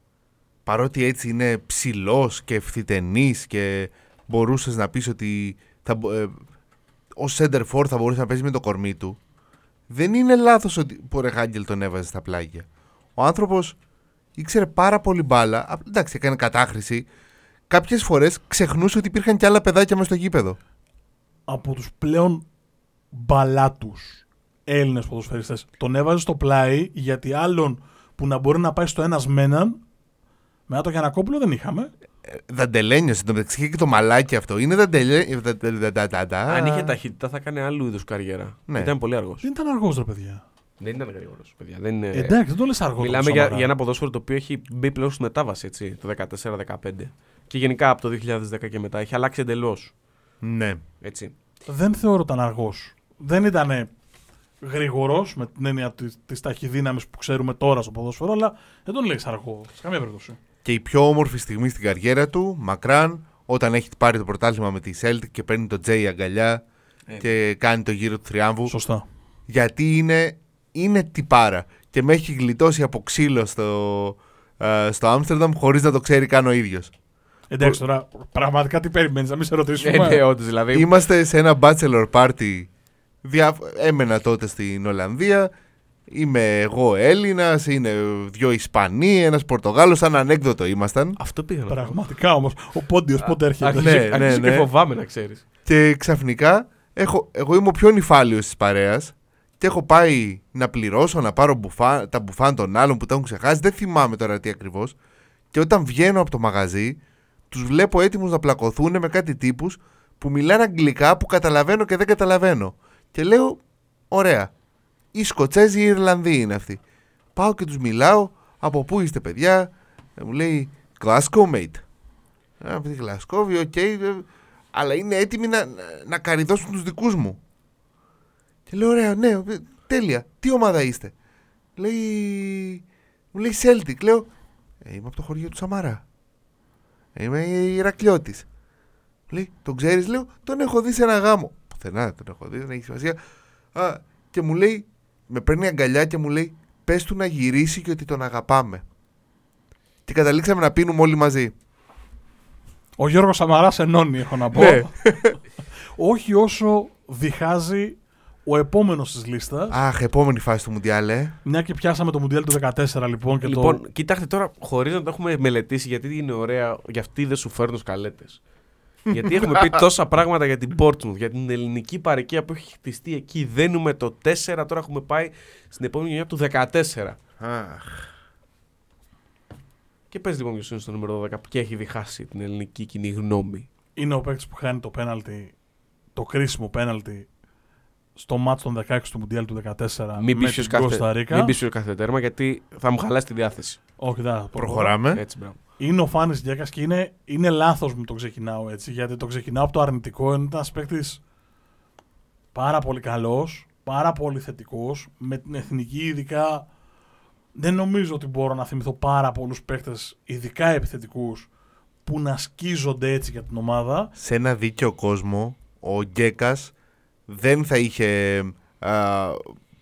Speaker 3: παρότι έτσι είναι ψηλός και ευθυτενής και μπορούσες να πεις ότι θα, μπο- ε, ως center for θα μπορούσε να παίζει με το κορμί του, δεν είναι λάθος ότι που ο Ρεχάγκελ τον έβαζε στα πλάγια. Ο άνθρωπος ήξερε πάρα πολύ μπάλα, Α, εντάξει έκανε κατάχρηση, κάποιες φορές ξεχνούσε ότι υπήρχαν και άλλα παιδάκια μέσα στο γήπεδο.
Speaker 2: Από τους πλέον μπαλάτους Έλληνες ποδοσφαιριστές. Τον έβαζε στο πλάι γιατί άλλον που να μπορεί να πάει στο ένας με έναν μετά το Γιανακόπουλο δεν είχαμε.
Speaker 3: Ε, Δαντελένιος, εν τω μεταξύ είχε και το μαλάκι αυτό. Είναι δαντελένιο.
Speaker 1: Αν είχε ταχύτητα θα έκανε άλλου είδους καριέρα.
Speaker 3: Ναι.
Speaker 1: Ήταν πολύ αργός.
Speaker 2: Δεν ήταν αργός ρε παιδιά.
Speaker 1: Δεν ήταν γρήγορο, παιδιά. Δεν είναι...
Speaker 2: Εντάξει, δεν το λες αργό. το
Speaker 1: Ε, Μιλάμε για,
Speaker 2: Σαμαρά.
Speaker 1: για ένα ποδόσφαιρο το οποίο έχει μπει πλέον στη μετάβαση έτσι, το 14-15. Και γενικά από το 2010 και μετά έχει αλλάξει εντελώς.
Speaker 3: Ναι.
Speaker 1: Έτσι.
Speaker 2: Δεν θεωρώ ήταν αργός. Δεν ήταν γρήγορος με την έννοια της, της ταχυδύναμης που ξέρουμε τώρα στο ποδόσφαιρο, αλλά δεν τον λέεις αργό. Σε καμία περίπτωση.
Speaker 3: Και η πιο όμορφη στιγμή στην καριέρα του, μακράν, όταν έχει πάρει το πρωτάθλημα με τη Celtic και παίρνει το Τζέι αγκαλιά
Speaker 1: Ε.
Speaker 3: και κάνει το γύρο του θριάμβου.
Speaker 2: Σωστά.
Speaker 3: Γιατί είναι, είναι τυπάρα. Και με έχει γλιτώσει από ξύλο στο, ε, στο Άμστερνταμ χωρίς να το ξέρει καν ο ίδιος.
Speaker 2: Εντάξει τώρα, πραγματικά τι περιμένεις, να μην σε ρωτήσουμε.
Speaker 1: Ε, ναι, όντως, δηλαδή.
Speaker 3: Είμαστε σε ένα bachelor party. Δια... Έμενα τότε στην Ολλανδία. Είμαι εγώ Έλληνας, είναι δύο Ισπανοί, ένας Πορτογάλος. Σαν ανέκδοτο ήμασταν.
Speaker 1: Αυτό πήγα να πω.
Speaker 2: Πραγματικά όμως. Ο Πόντιος πότε έρχεται;
Speaker 1: Αρχίζει,
Speaker 3: Ναι,
Speaker 1: αρχίζει
Speaker 3: ναι,
Speaker 1: και
Speaker 3: ναι.
Speaker 1: φοβάμαι να ξέρεις.
Speaker 3: Και ξαφνικά έχω, εγώ είμαι ο πιο νυφάλιος της παρέας και έχω πάει να πληρώσω, να πάρω μπουφά, τα μπουφάν των άλλων που τα έχουν ξεχάσει. Δεν θυμάμαι τώρα τι ακριβώς. Και όταν βγαίνω από το μαγαζί, τους βλέπω έτοιμους να πλακωθούν με κάτι τύπους που μιλάνε αγγλικά που καταλαβαίνω και δεν καταλαβαίνω. Και λέω, ωραία, οι Σκοτσέζοι ή οι Ιρλανδοί είναι αυτοί. Πάω και τους μιλάω, από πού είστε παιδιά; Ε, μου λέει, Glasgow mate. «Α, Από τη Γλασκόβη, οκ. ε, αλλά είναι έτοιμοι να, να, να καρυδώσουν τους δικούς μου. Και λέω, ωραία, ναι, ε, τέλεια. Τι ομάδα είστε; Λέει, μου λέει Celtic. Λέω, ε, είμαι από το χωριό του Σαμαρά. Ε, είμαι Ηρακλειώτης. Λέει, τον ξέρεις, λέω, τον έχω δει σε ένα γάμο. Πουθενά δεν τον έχω δει, δεν έχει σημασία. Α, και μου λέει, με παίρνει αγκαλιά και μου λέει, πες του να γυρίσει και ότι τον αγαπάμε. Και καταλήξαμε να πίνουμε όλοι μαζί.
Speaker 2: Ο Γιώργος Σαμαράς ενώνει, έχω να πω.
Speaker 3: Ναι. (laughs)
Speaker 2: Όχι όσο διχάζει ο επόμενος της λίστας.
Speaker 3: Αχ, επόμενη φάση του Μουντιάλ, ε.
Speaker 2: Μια και πιάσαμε το Μουντιάλ του 14 λοιπόν και
Speaker 1: Λοιπόν,
Speaker 2: το.
Speaker 1: κοιτάξτε τώρα, χωρίς να το έχουμε μελετήσει, γιατί είναι ωραία, γιατί δεν σου φέρνω σκαλέτε. (laughs) γιατί έχουμε πει τόσα πράγματα για την Portsmouth, για την ελληνική παροικία που έχει χτιστεί εκεί. Δένουμε το 4, τώρα έχουμε πάει στην επόμενη γενιά του 14.
Speaker 3: Αχ.
Speaker 1: Και πες λοιπόν ποιος είναι στο νούμερο 12 και έχει διχάσει την ελληνική κοινή γνώμη.
Speaker 2: Είναι ο παίκτης που χάνει το πέναλτι, το κρίσιμο πέναλτι στο μάτς των 16 του Μουντιάλ του 14
Speaker 1: Μην
Speaker 2: με
Speaker 1: πεις
Speaker 2: την
Speaker 1: ποιος κάθε,
Speaker 2: Κώστα Ρίκα.
Speaker 1: μην πεις ποιος κάθε τέρμα γιατί θα μου χαλάσει τη διάθεση.
Speaker 2: Όχι, δεν θα προχωρώ.
Speaker 3: Προχωράμε.
Speaker 1: Έτσι, μπράβο.
Speaker 2: Είναι ο Φάνης Γκέκας και είναι, είναι λάθος μου το ξεκινάω έτσι. Γιατί το ξεκινάω από το αρνητικό. Είναι ένας παίκτης πάρα πολύ καλός, πάρα πολύ θετικός. Με την εθνική, ειδικά δεν νομίζω ότι μπορώ να θυμηθώ πάρα πολλούς παίκτες, ειδικά επιθετικούς, που να σκίζονται έτσι για την ομάδα.
Speaker 3: Σε ένα δίκαιο κόσμο, ο Γκέκας δεν θα είχε α,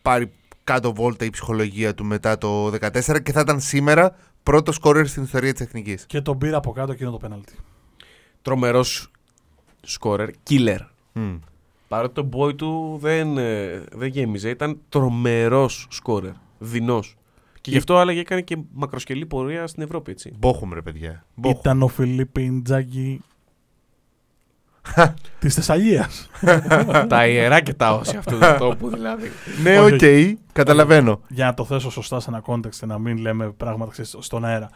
Speaker 3: πάρει κάτω βόλτα η ψυχολογία του μετά το 14 και θα ήταν σήμερα πρώτος σκόρερ στην ιστορία της Εθνικής.
Speaker 2: Και τον πήρα από κάτω εκείνο το πέναλτι.
Speaker 1: Τρομερός σκόρερ, killer.
Speaker 3: Μμ.
Speaker 1: Παρότι το boy του δεν, ε, δεν γέμιζε, ήταν τρομερός σκόρερ. Δεινός. Και γι' αυτό άλλαγε έκανε και μακροσκελή πορεία στην Ευρώπη, έτσι.
Speaker 3: Μπόχουμ, ρε παιδιά. Μπόχουμ.
Speaker 2: Ήταν ο Φιλίππ Ιντζάκη (laughs) της Θεσσαλίας. (laughs)
Speaker 1: τα ιερά και τα όσια αυτού του τόπου δηλαδή.
Speaker 3: Ναι,
Speaker 2: Όχι,
Speaker 3: οκ, καταλαβαίνω.
Speaker 2: Για να το θέσω σωστά σε ένα context και να μην λέμε πράγματα ξέρεις, στον αέρα.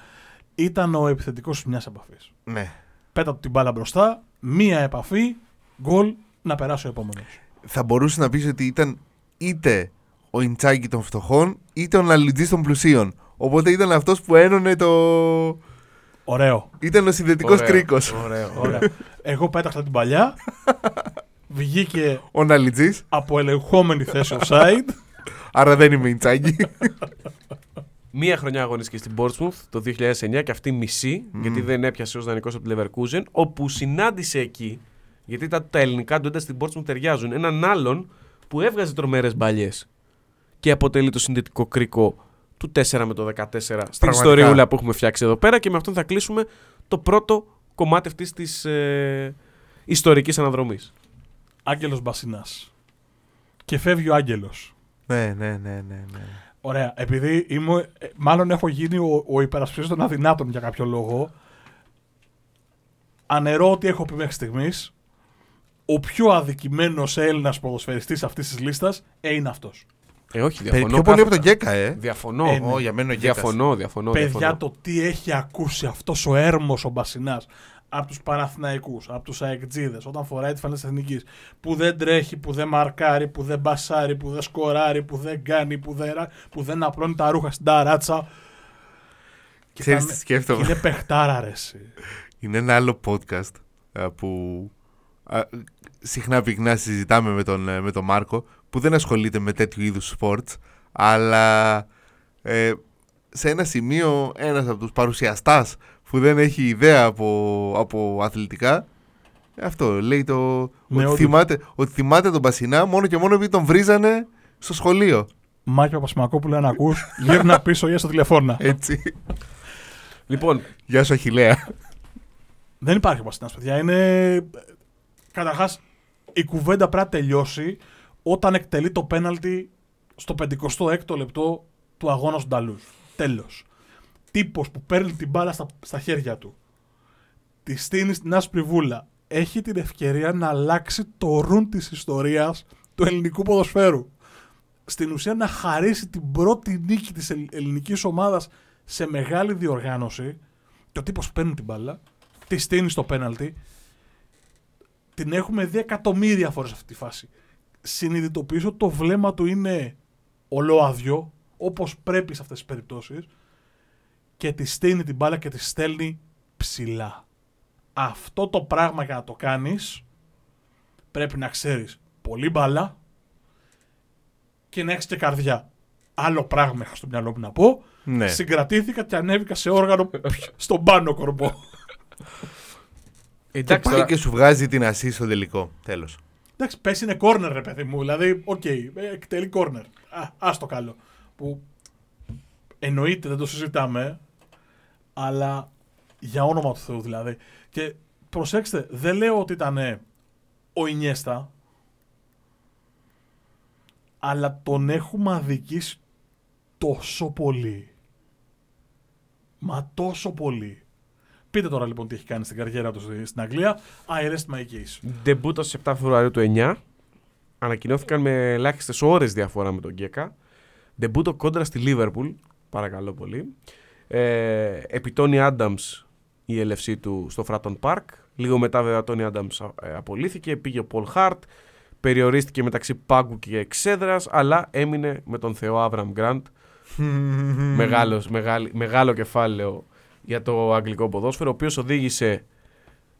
Speaker 2: Ήταν ο επιθετικός μιας επαφής.
Speaker 3: Ναι.
Speaker 2: Πέτα του την μπάλα μπροστά, μία επαφή, γκολ, να περάσει ο επόμενος.
Speaker 3: Θα μπορούσε να πεις ότι ήταν είτε ο Ιντσάγκη των φτωχών, είτε ο Ναλιτζής των πλουσίων. Οπότε ήταν αυτός που ένωνε το...
Speaker 2: Ωραίο.
Speaker 3: Ήταν ο συνδετικός
Speaker 1: Ωραίο,
Speaker 3: κρίκος.
Speaker 1: Ωραίο.
Speaker 2: Ωραία. Εγώ πέταξα την παλιά. Βγήκε
Speaker 3: Ο Ναλιτζής,
Speaker 2: από ελεγχόμενη θέση offside.
Speaker 3: άρα δεν είμαι Ιντσάγκη.
Speaker 1: Μία χρονιά αγωνίστηκε στην Portsmouth το 2009 και αυτή μισή, γιατί δεν έπιασε ως δανεικός από τη Leverkusen, όπου συνάντησε εκεί, γιατί τα, τα ελληνικά του ένταση στην Portsmouth ταιριάζουν, έναν άλλον που έβγαζε τρομερές μπαλιές και αποτελεί το συνδετικό κρίκο του 4 με το 14 στην ιστοριούλα που έχουμε φτιάξει εδώ πέρα και με αυτόν θα κλείσουμε το πρώτο κομμάτι αυτής της ε, ιστορικής αναδρομής.
Speaker 2: Άγγελος Μπασινάς. Και φεύγει ο Άγγελος.
Speaker 3: ναι, ναι, ναι, ναι, ναι.
Speaker 2: Ωραία. Επειδή είμαι, ε, μάλλον έχω γίνει ο, ο υπερασπιστής των αδυνάτων για κάποιο λόγο. Ανερώ ότι έχω πει μέχρι στιγμής. Ο πιο αδικημένος Έλληνας ποδοσφαιριστής αυτής της λίστας ε, είναι αυτός.
Speaker 1: Ε, όχι,
Speaker 3: Περί-
Speaker 1: διαφωνώ.
Speaker 3: Πιο πολύ από τον
Speaker 1: κάθετα.
Speaker 3: Γκέκα, ε.
Speaker 1: Διαφωνώ.
Speaker 2: Ε, ναι.
Speaker 3: Ω, για μένα ο Γκέκας.
Speaker 1: Διαφωνώ, διαφωνώ.
Speaker 2: Παιδιά,
Speaker 1: διαφωνώ.
Speaker 2: το τι έχει ακούσει αυτός ο έρμος ο Μπασινάς από τους Παναθηναϊκούς, από τους Αεκτζίδες, όταν φοράει τη φανέλα της Εθνικής, που δεν τρέχει, που δεν μαρκάρει, που δεν μπασάρει, που δεν σκοράρει, που δεν κάνει, που δεν, ρα- που δεν απλώνει τα ρούχα στην ταράτσα. Και
Speaker 3: Ξέρεις
Speaker 2: τα-
Speaker 3: τι σκέφτομαι;
Speaker 2: και Είναι παιχτάρα, ρε. εσύ.
Speaker 3: Είναι ένα άλλο podcast α, που α, συχνά πυκνά συζητάμε με τον, ε, με τον Μάρκο που δεν ασχολείται με τέτοιου είδους sports αλλά ε, σε ένα σημείο ένας από τους παρουσιαστάς που δεν έχει ιδέα από, από αθλητικά ε, αυτό λέει το
Speaker 2: Ναι,
Speaker 3: ότι,
Speaker 2: όντως.
Speaker 3: θυμάται, ότι θυμάται τον Πασινά μόνο και μόνο επειδή τον βρίζανε στο σχολείο
Speaker 2: Μάκη Παπασημακόπουλο, αν ακούς, γύρνα πίσω για στο τηλεφώνα.
Speaker 3: έτσι
Speaker 1: Λοιπόν,
Speaker 3: Γεια σου Αχιλέα
Speaker 2: Δεν υπάρχει ο Μπασινάς, παιδιά. Είναι. Καταρχάς, η κουβέντα πρέπει να τελειώσει όταν εκτελεί το πέναλτι στο 56ο λεπτό του αγώνα του Νταλούς. Τέλος. Τύπος που παίρνει την μπάλα στα, στα χέρια του. Τη στείνει στην άσπρη βούλα. Έχει την ευκαιρία να αλλάξει το ρουν της ιστορίας του ελληνικού ποδοσφαίρου. Στην ουσία να χαρίσει την πρώτη νίκη της ελλ- ελληνικής ομάδας σε μεγάλη διοργάνωση και ο τύπος παίρνει την μπάλα, τη στείνει στο πέναλτι. Την έχουμε δει εκατομμύρια φορές αυτή τη φάση. Συνειδητοποιήσω ότι το βλέμμα του είναι ολόαδιο, όπως πρέπει σε αυτές τις περιπτώσεις και τη στείνει την μπάλα και τη στέλνει ψηλά. Αυτό το πράγμα για να το κάνεις πρέπει να ξέρεις πολύ μπάλα και να έχεις και καρδιά. Άλλο πράγμα είχα στο μυαλό μου να πω.
Speaker 3: ναι.
Speaker 2: Συγκρατήθηκα και ανέβηκα σε όργανο (laughs) στον πάνω κορμπό.
Speaker 3: και
Speaker 1: εντάξει,
Speaker 3: πάει
Speaker 1: τώρα,
Speaker 3: και σου βγάζει την ΑΣΗ στο τελικό τέλος
Speaker 2: Εντάξει, πες είναι corner, ρε παιδί μου. Δηλαδή, οκ, ε, εκτελεί corner. Α, ας το καλό. Που εννοείται, δεν το συζητάμε, αλλά για όνομα του Θεού δηλαδή. Και προσέξτε, δεν λέω ότι ήταν ε, ο Ινιέστα, αλλά τον έχουμε αδικήσει τόσο πολύ. Μα τόσο πολύ. Πείτε τώρα λοιπόν τι έχει κάνει στην καριέρα του στη- στην Αγγλία. I rest my case.
Speaker 1: Ντεμπούτο στις 7 Φεβρουαρίου του 9. Ανακοινώθηκαν με ελάχιστες ώρες διαφορά με τον Γκέκα. Ντεμπούτο κόντρα στη Λίβερπουλ. Παρακαλώ πολύ. Ε, επί Τόνι Άνταμς η έλευσή του στο Φράτον Πάρκ. Λίγο μετά, βέβαια, ο Τόνι Άνταμς απολύθηκε. Πήγε ο Πολ Χαρτ. Περιορίστηκε μεταξύ πάγκου και εξέδρας. Αλλά έμεινε με τον Θεό Άβραμ Γκραντ. (laughs) Μεγάλος, μεγάλη, μεγάλο κεφάλαιο για το αγγλικό ποδόσφαιρο, ο οποίος οδήγησε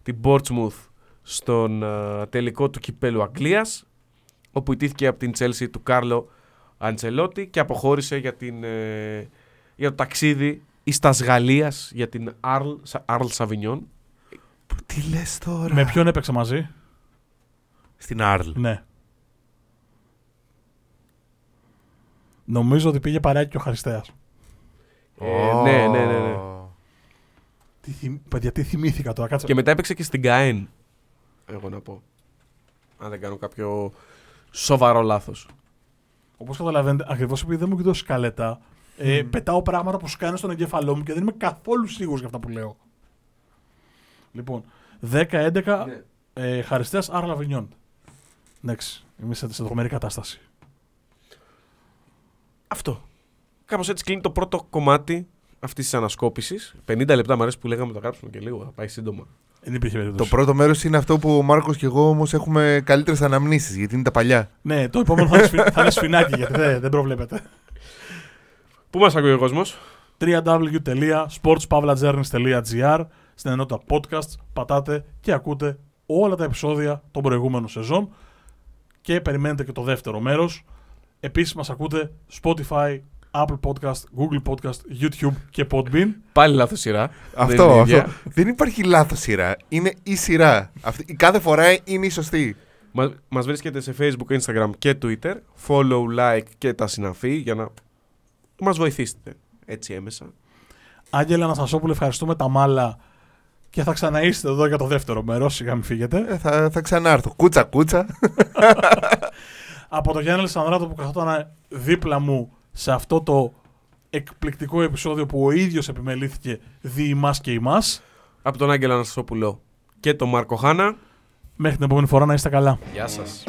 Speaker 1: την Portsmouth στον α, τελικό του κυπέλου Αγγλίας, όπου ιτήθηκε από την Chelsea του Κάρλο Αντσελότη και αποχώρησε για, την, ε, για το ταξίδι εις τας Γαλλίας για την Arl, Arl Savignon.
Speaker 3: Τι λες τώρα;
Speaker 2: Με ποιον έπαιξε μαζί,
Speaker 3: Στην Άρλ
Speaker 2: ναι. Νομίζω ότι πήγε παρέα και ο Χαριστέας.
Speaker 1: Ε, ναι, ναι, ναι, ναι.
Speaker 2: Τι θυμ... Παιδιά, τι θυμήθηκα τώρα, κάτσε.
Speaker 1: Και μετά έπαιξε και στην Γκαέν, εγώ να πω. Αν δεν κάνω κάποιο σοβαρό λάθος.
Speaker 2: Όπως καταλαβαίνετε, ακριβώς επειδή δεν μου έχει δώσει σκαλέτα, ε, πετάω πράγματα που σκάνε στον εγκέφαλό μου και δεν είμαι καθόλου σίγουρος για αυτά που λέω. Λοιπόν, 10-11
Speaker 1: Ναι.
Speaker 2: ε, χαριστέας Άρα Λαβινιόν. Εντάξει, είμαι σε, σε τρομερή κατάσταση.
Speaker 1: Αυτό. Κάπως έτσι κλείνει το πρώτο κομμάτι αυτής της ανασκόπησης. 50 λεπτά μου αρέσει που λέγαμε το γράψουμε και λίγο. Θα πάει σύντομα.
Speaker 2: Δεν υπήρχε
Speaker 3: Το
Speaker 2: περίπτωση.
Speaker 3: πρώτο μέρος είναι αυτό που ο Μάρκος και εγώ όμως έχουμε καλύτερες αναμνήσεις γιατί είναι τα παλιά.
Speaker 2: Ναι, το επόμενο θα είναι, σφι- θα είναι σφινάκι γιατί δεν, δεν προβλέπετε.
Speaker 1: Πού μας ακούει ο κόσμος,
Speaker 2: www.sportspavlajourneys.gr Στην ενότητα podcast πατάτε και ακούτε όλα τα επεισόδια των προηγούμενων σεζόν και περιμένετε και το δεύτερο μέρος. Επίσης μας ακούτε Spotify, Apple Podcast, Google Podcast, YouTube και Podbean.
Speaker 1: Πάλι λάθος σειρά. Δεν
Speaker 3: Αυτό,
Speaker 1: είναι η
Speaker 3: αυτό.
Speaker 1: ίδια.
Speaker 3: Δεν υπάρχει λάθος σειρά. Είναι η σειρά. Αυτή, η κάθε φορά είναι η σωστή.
Speaker 1: Μα μας βρίσκεται σε Facebook, Instagram και Twitter. Follow, like και τα συναφή για να μας βοηθήσετε έτσι έμεσα.
Speaker 2: Άγγελα Αναστασόπουλε, ευχαριστούμε τα μάλα και θα ξαναείστε εδώ για το δεύτερο μέρος, σιγά μην φύγετε.
Speaker 3: Ε, θα, θα ξανάρθω. Κούτσα, κούτσα. (laughs)
Speaker 2: Από το Γιάννη Αλεσανδράτο που καθόταν δίπλα μου σε αυτό το εκπληκτικό επεισόδιο που ο ίδιος επιμελήθηκε δι' εμάς και εμάς.
Speaker 1: Από τον Άγγελο Αναστασόπουλο και τον Μάρκο Χάνα.
Speaker 2: Μέχρι την επόμενη φορά να είστε καλά.
Speaker 1: Γεια σας.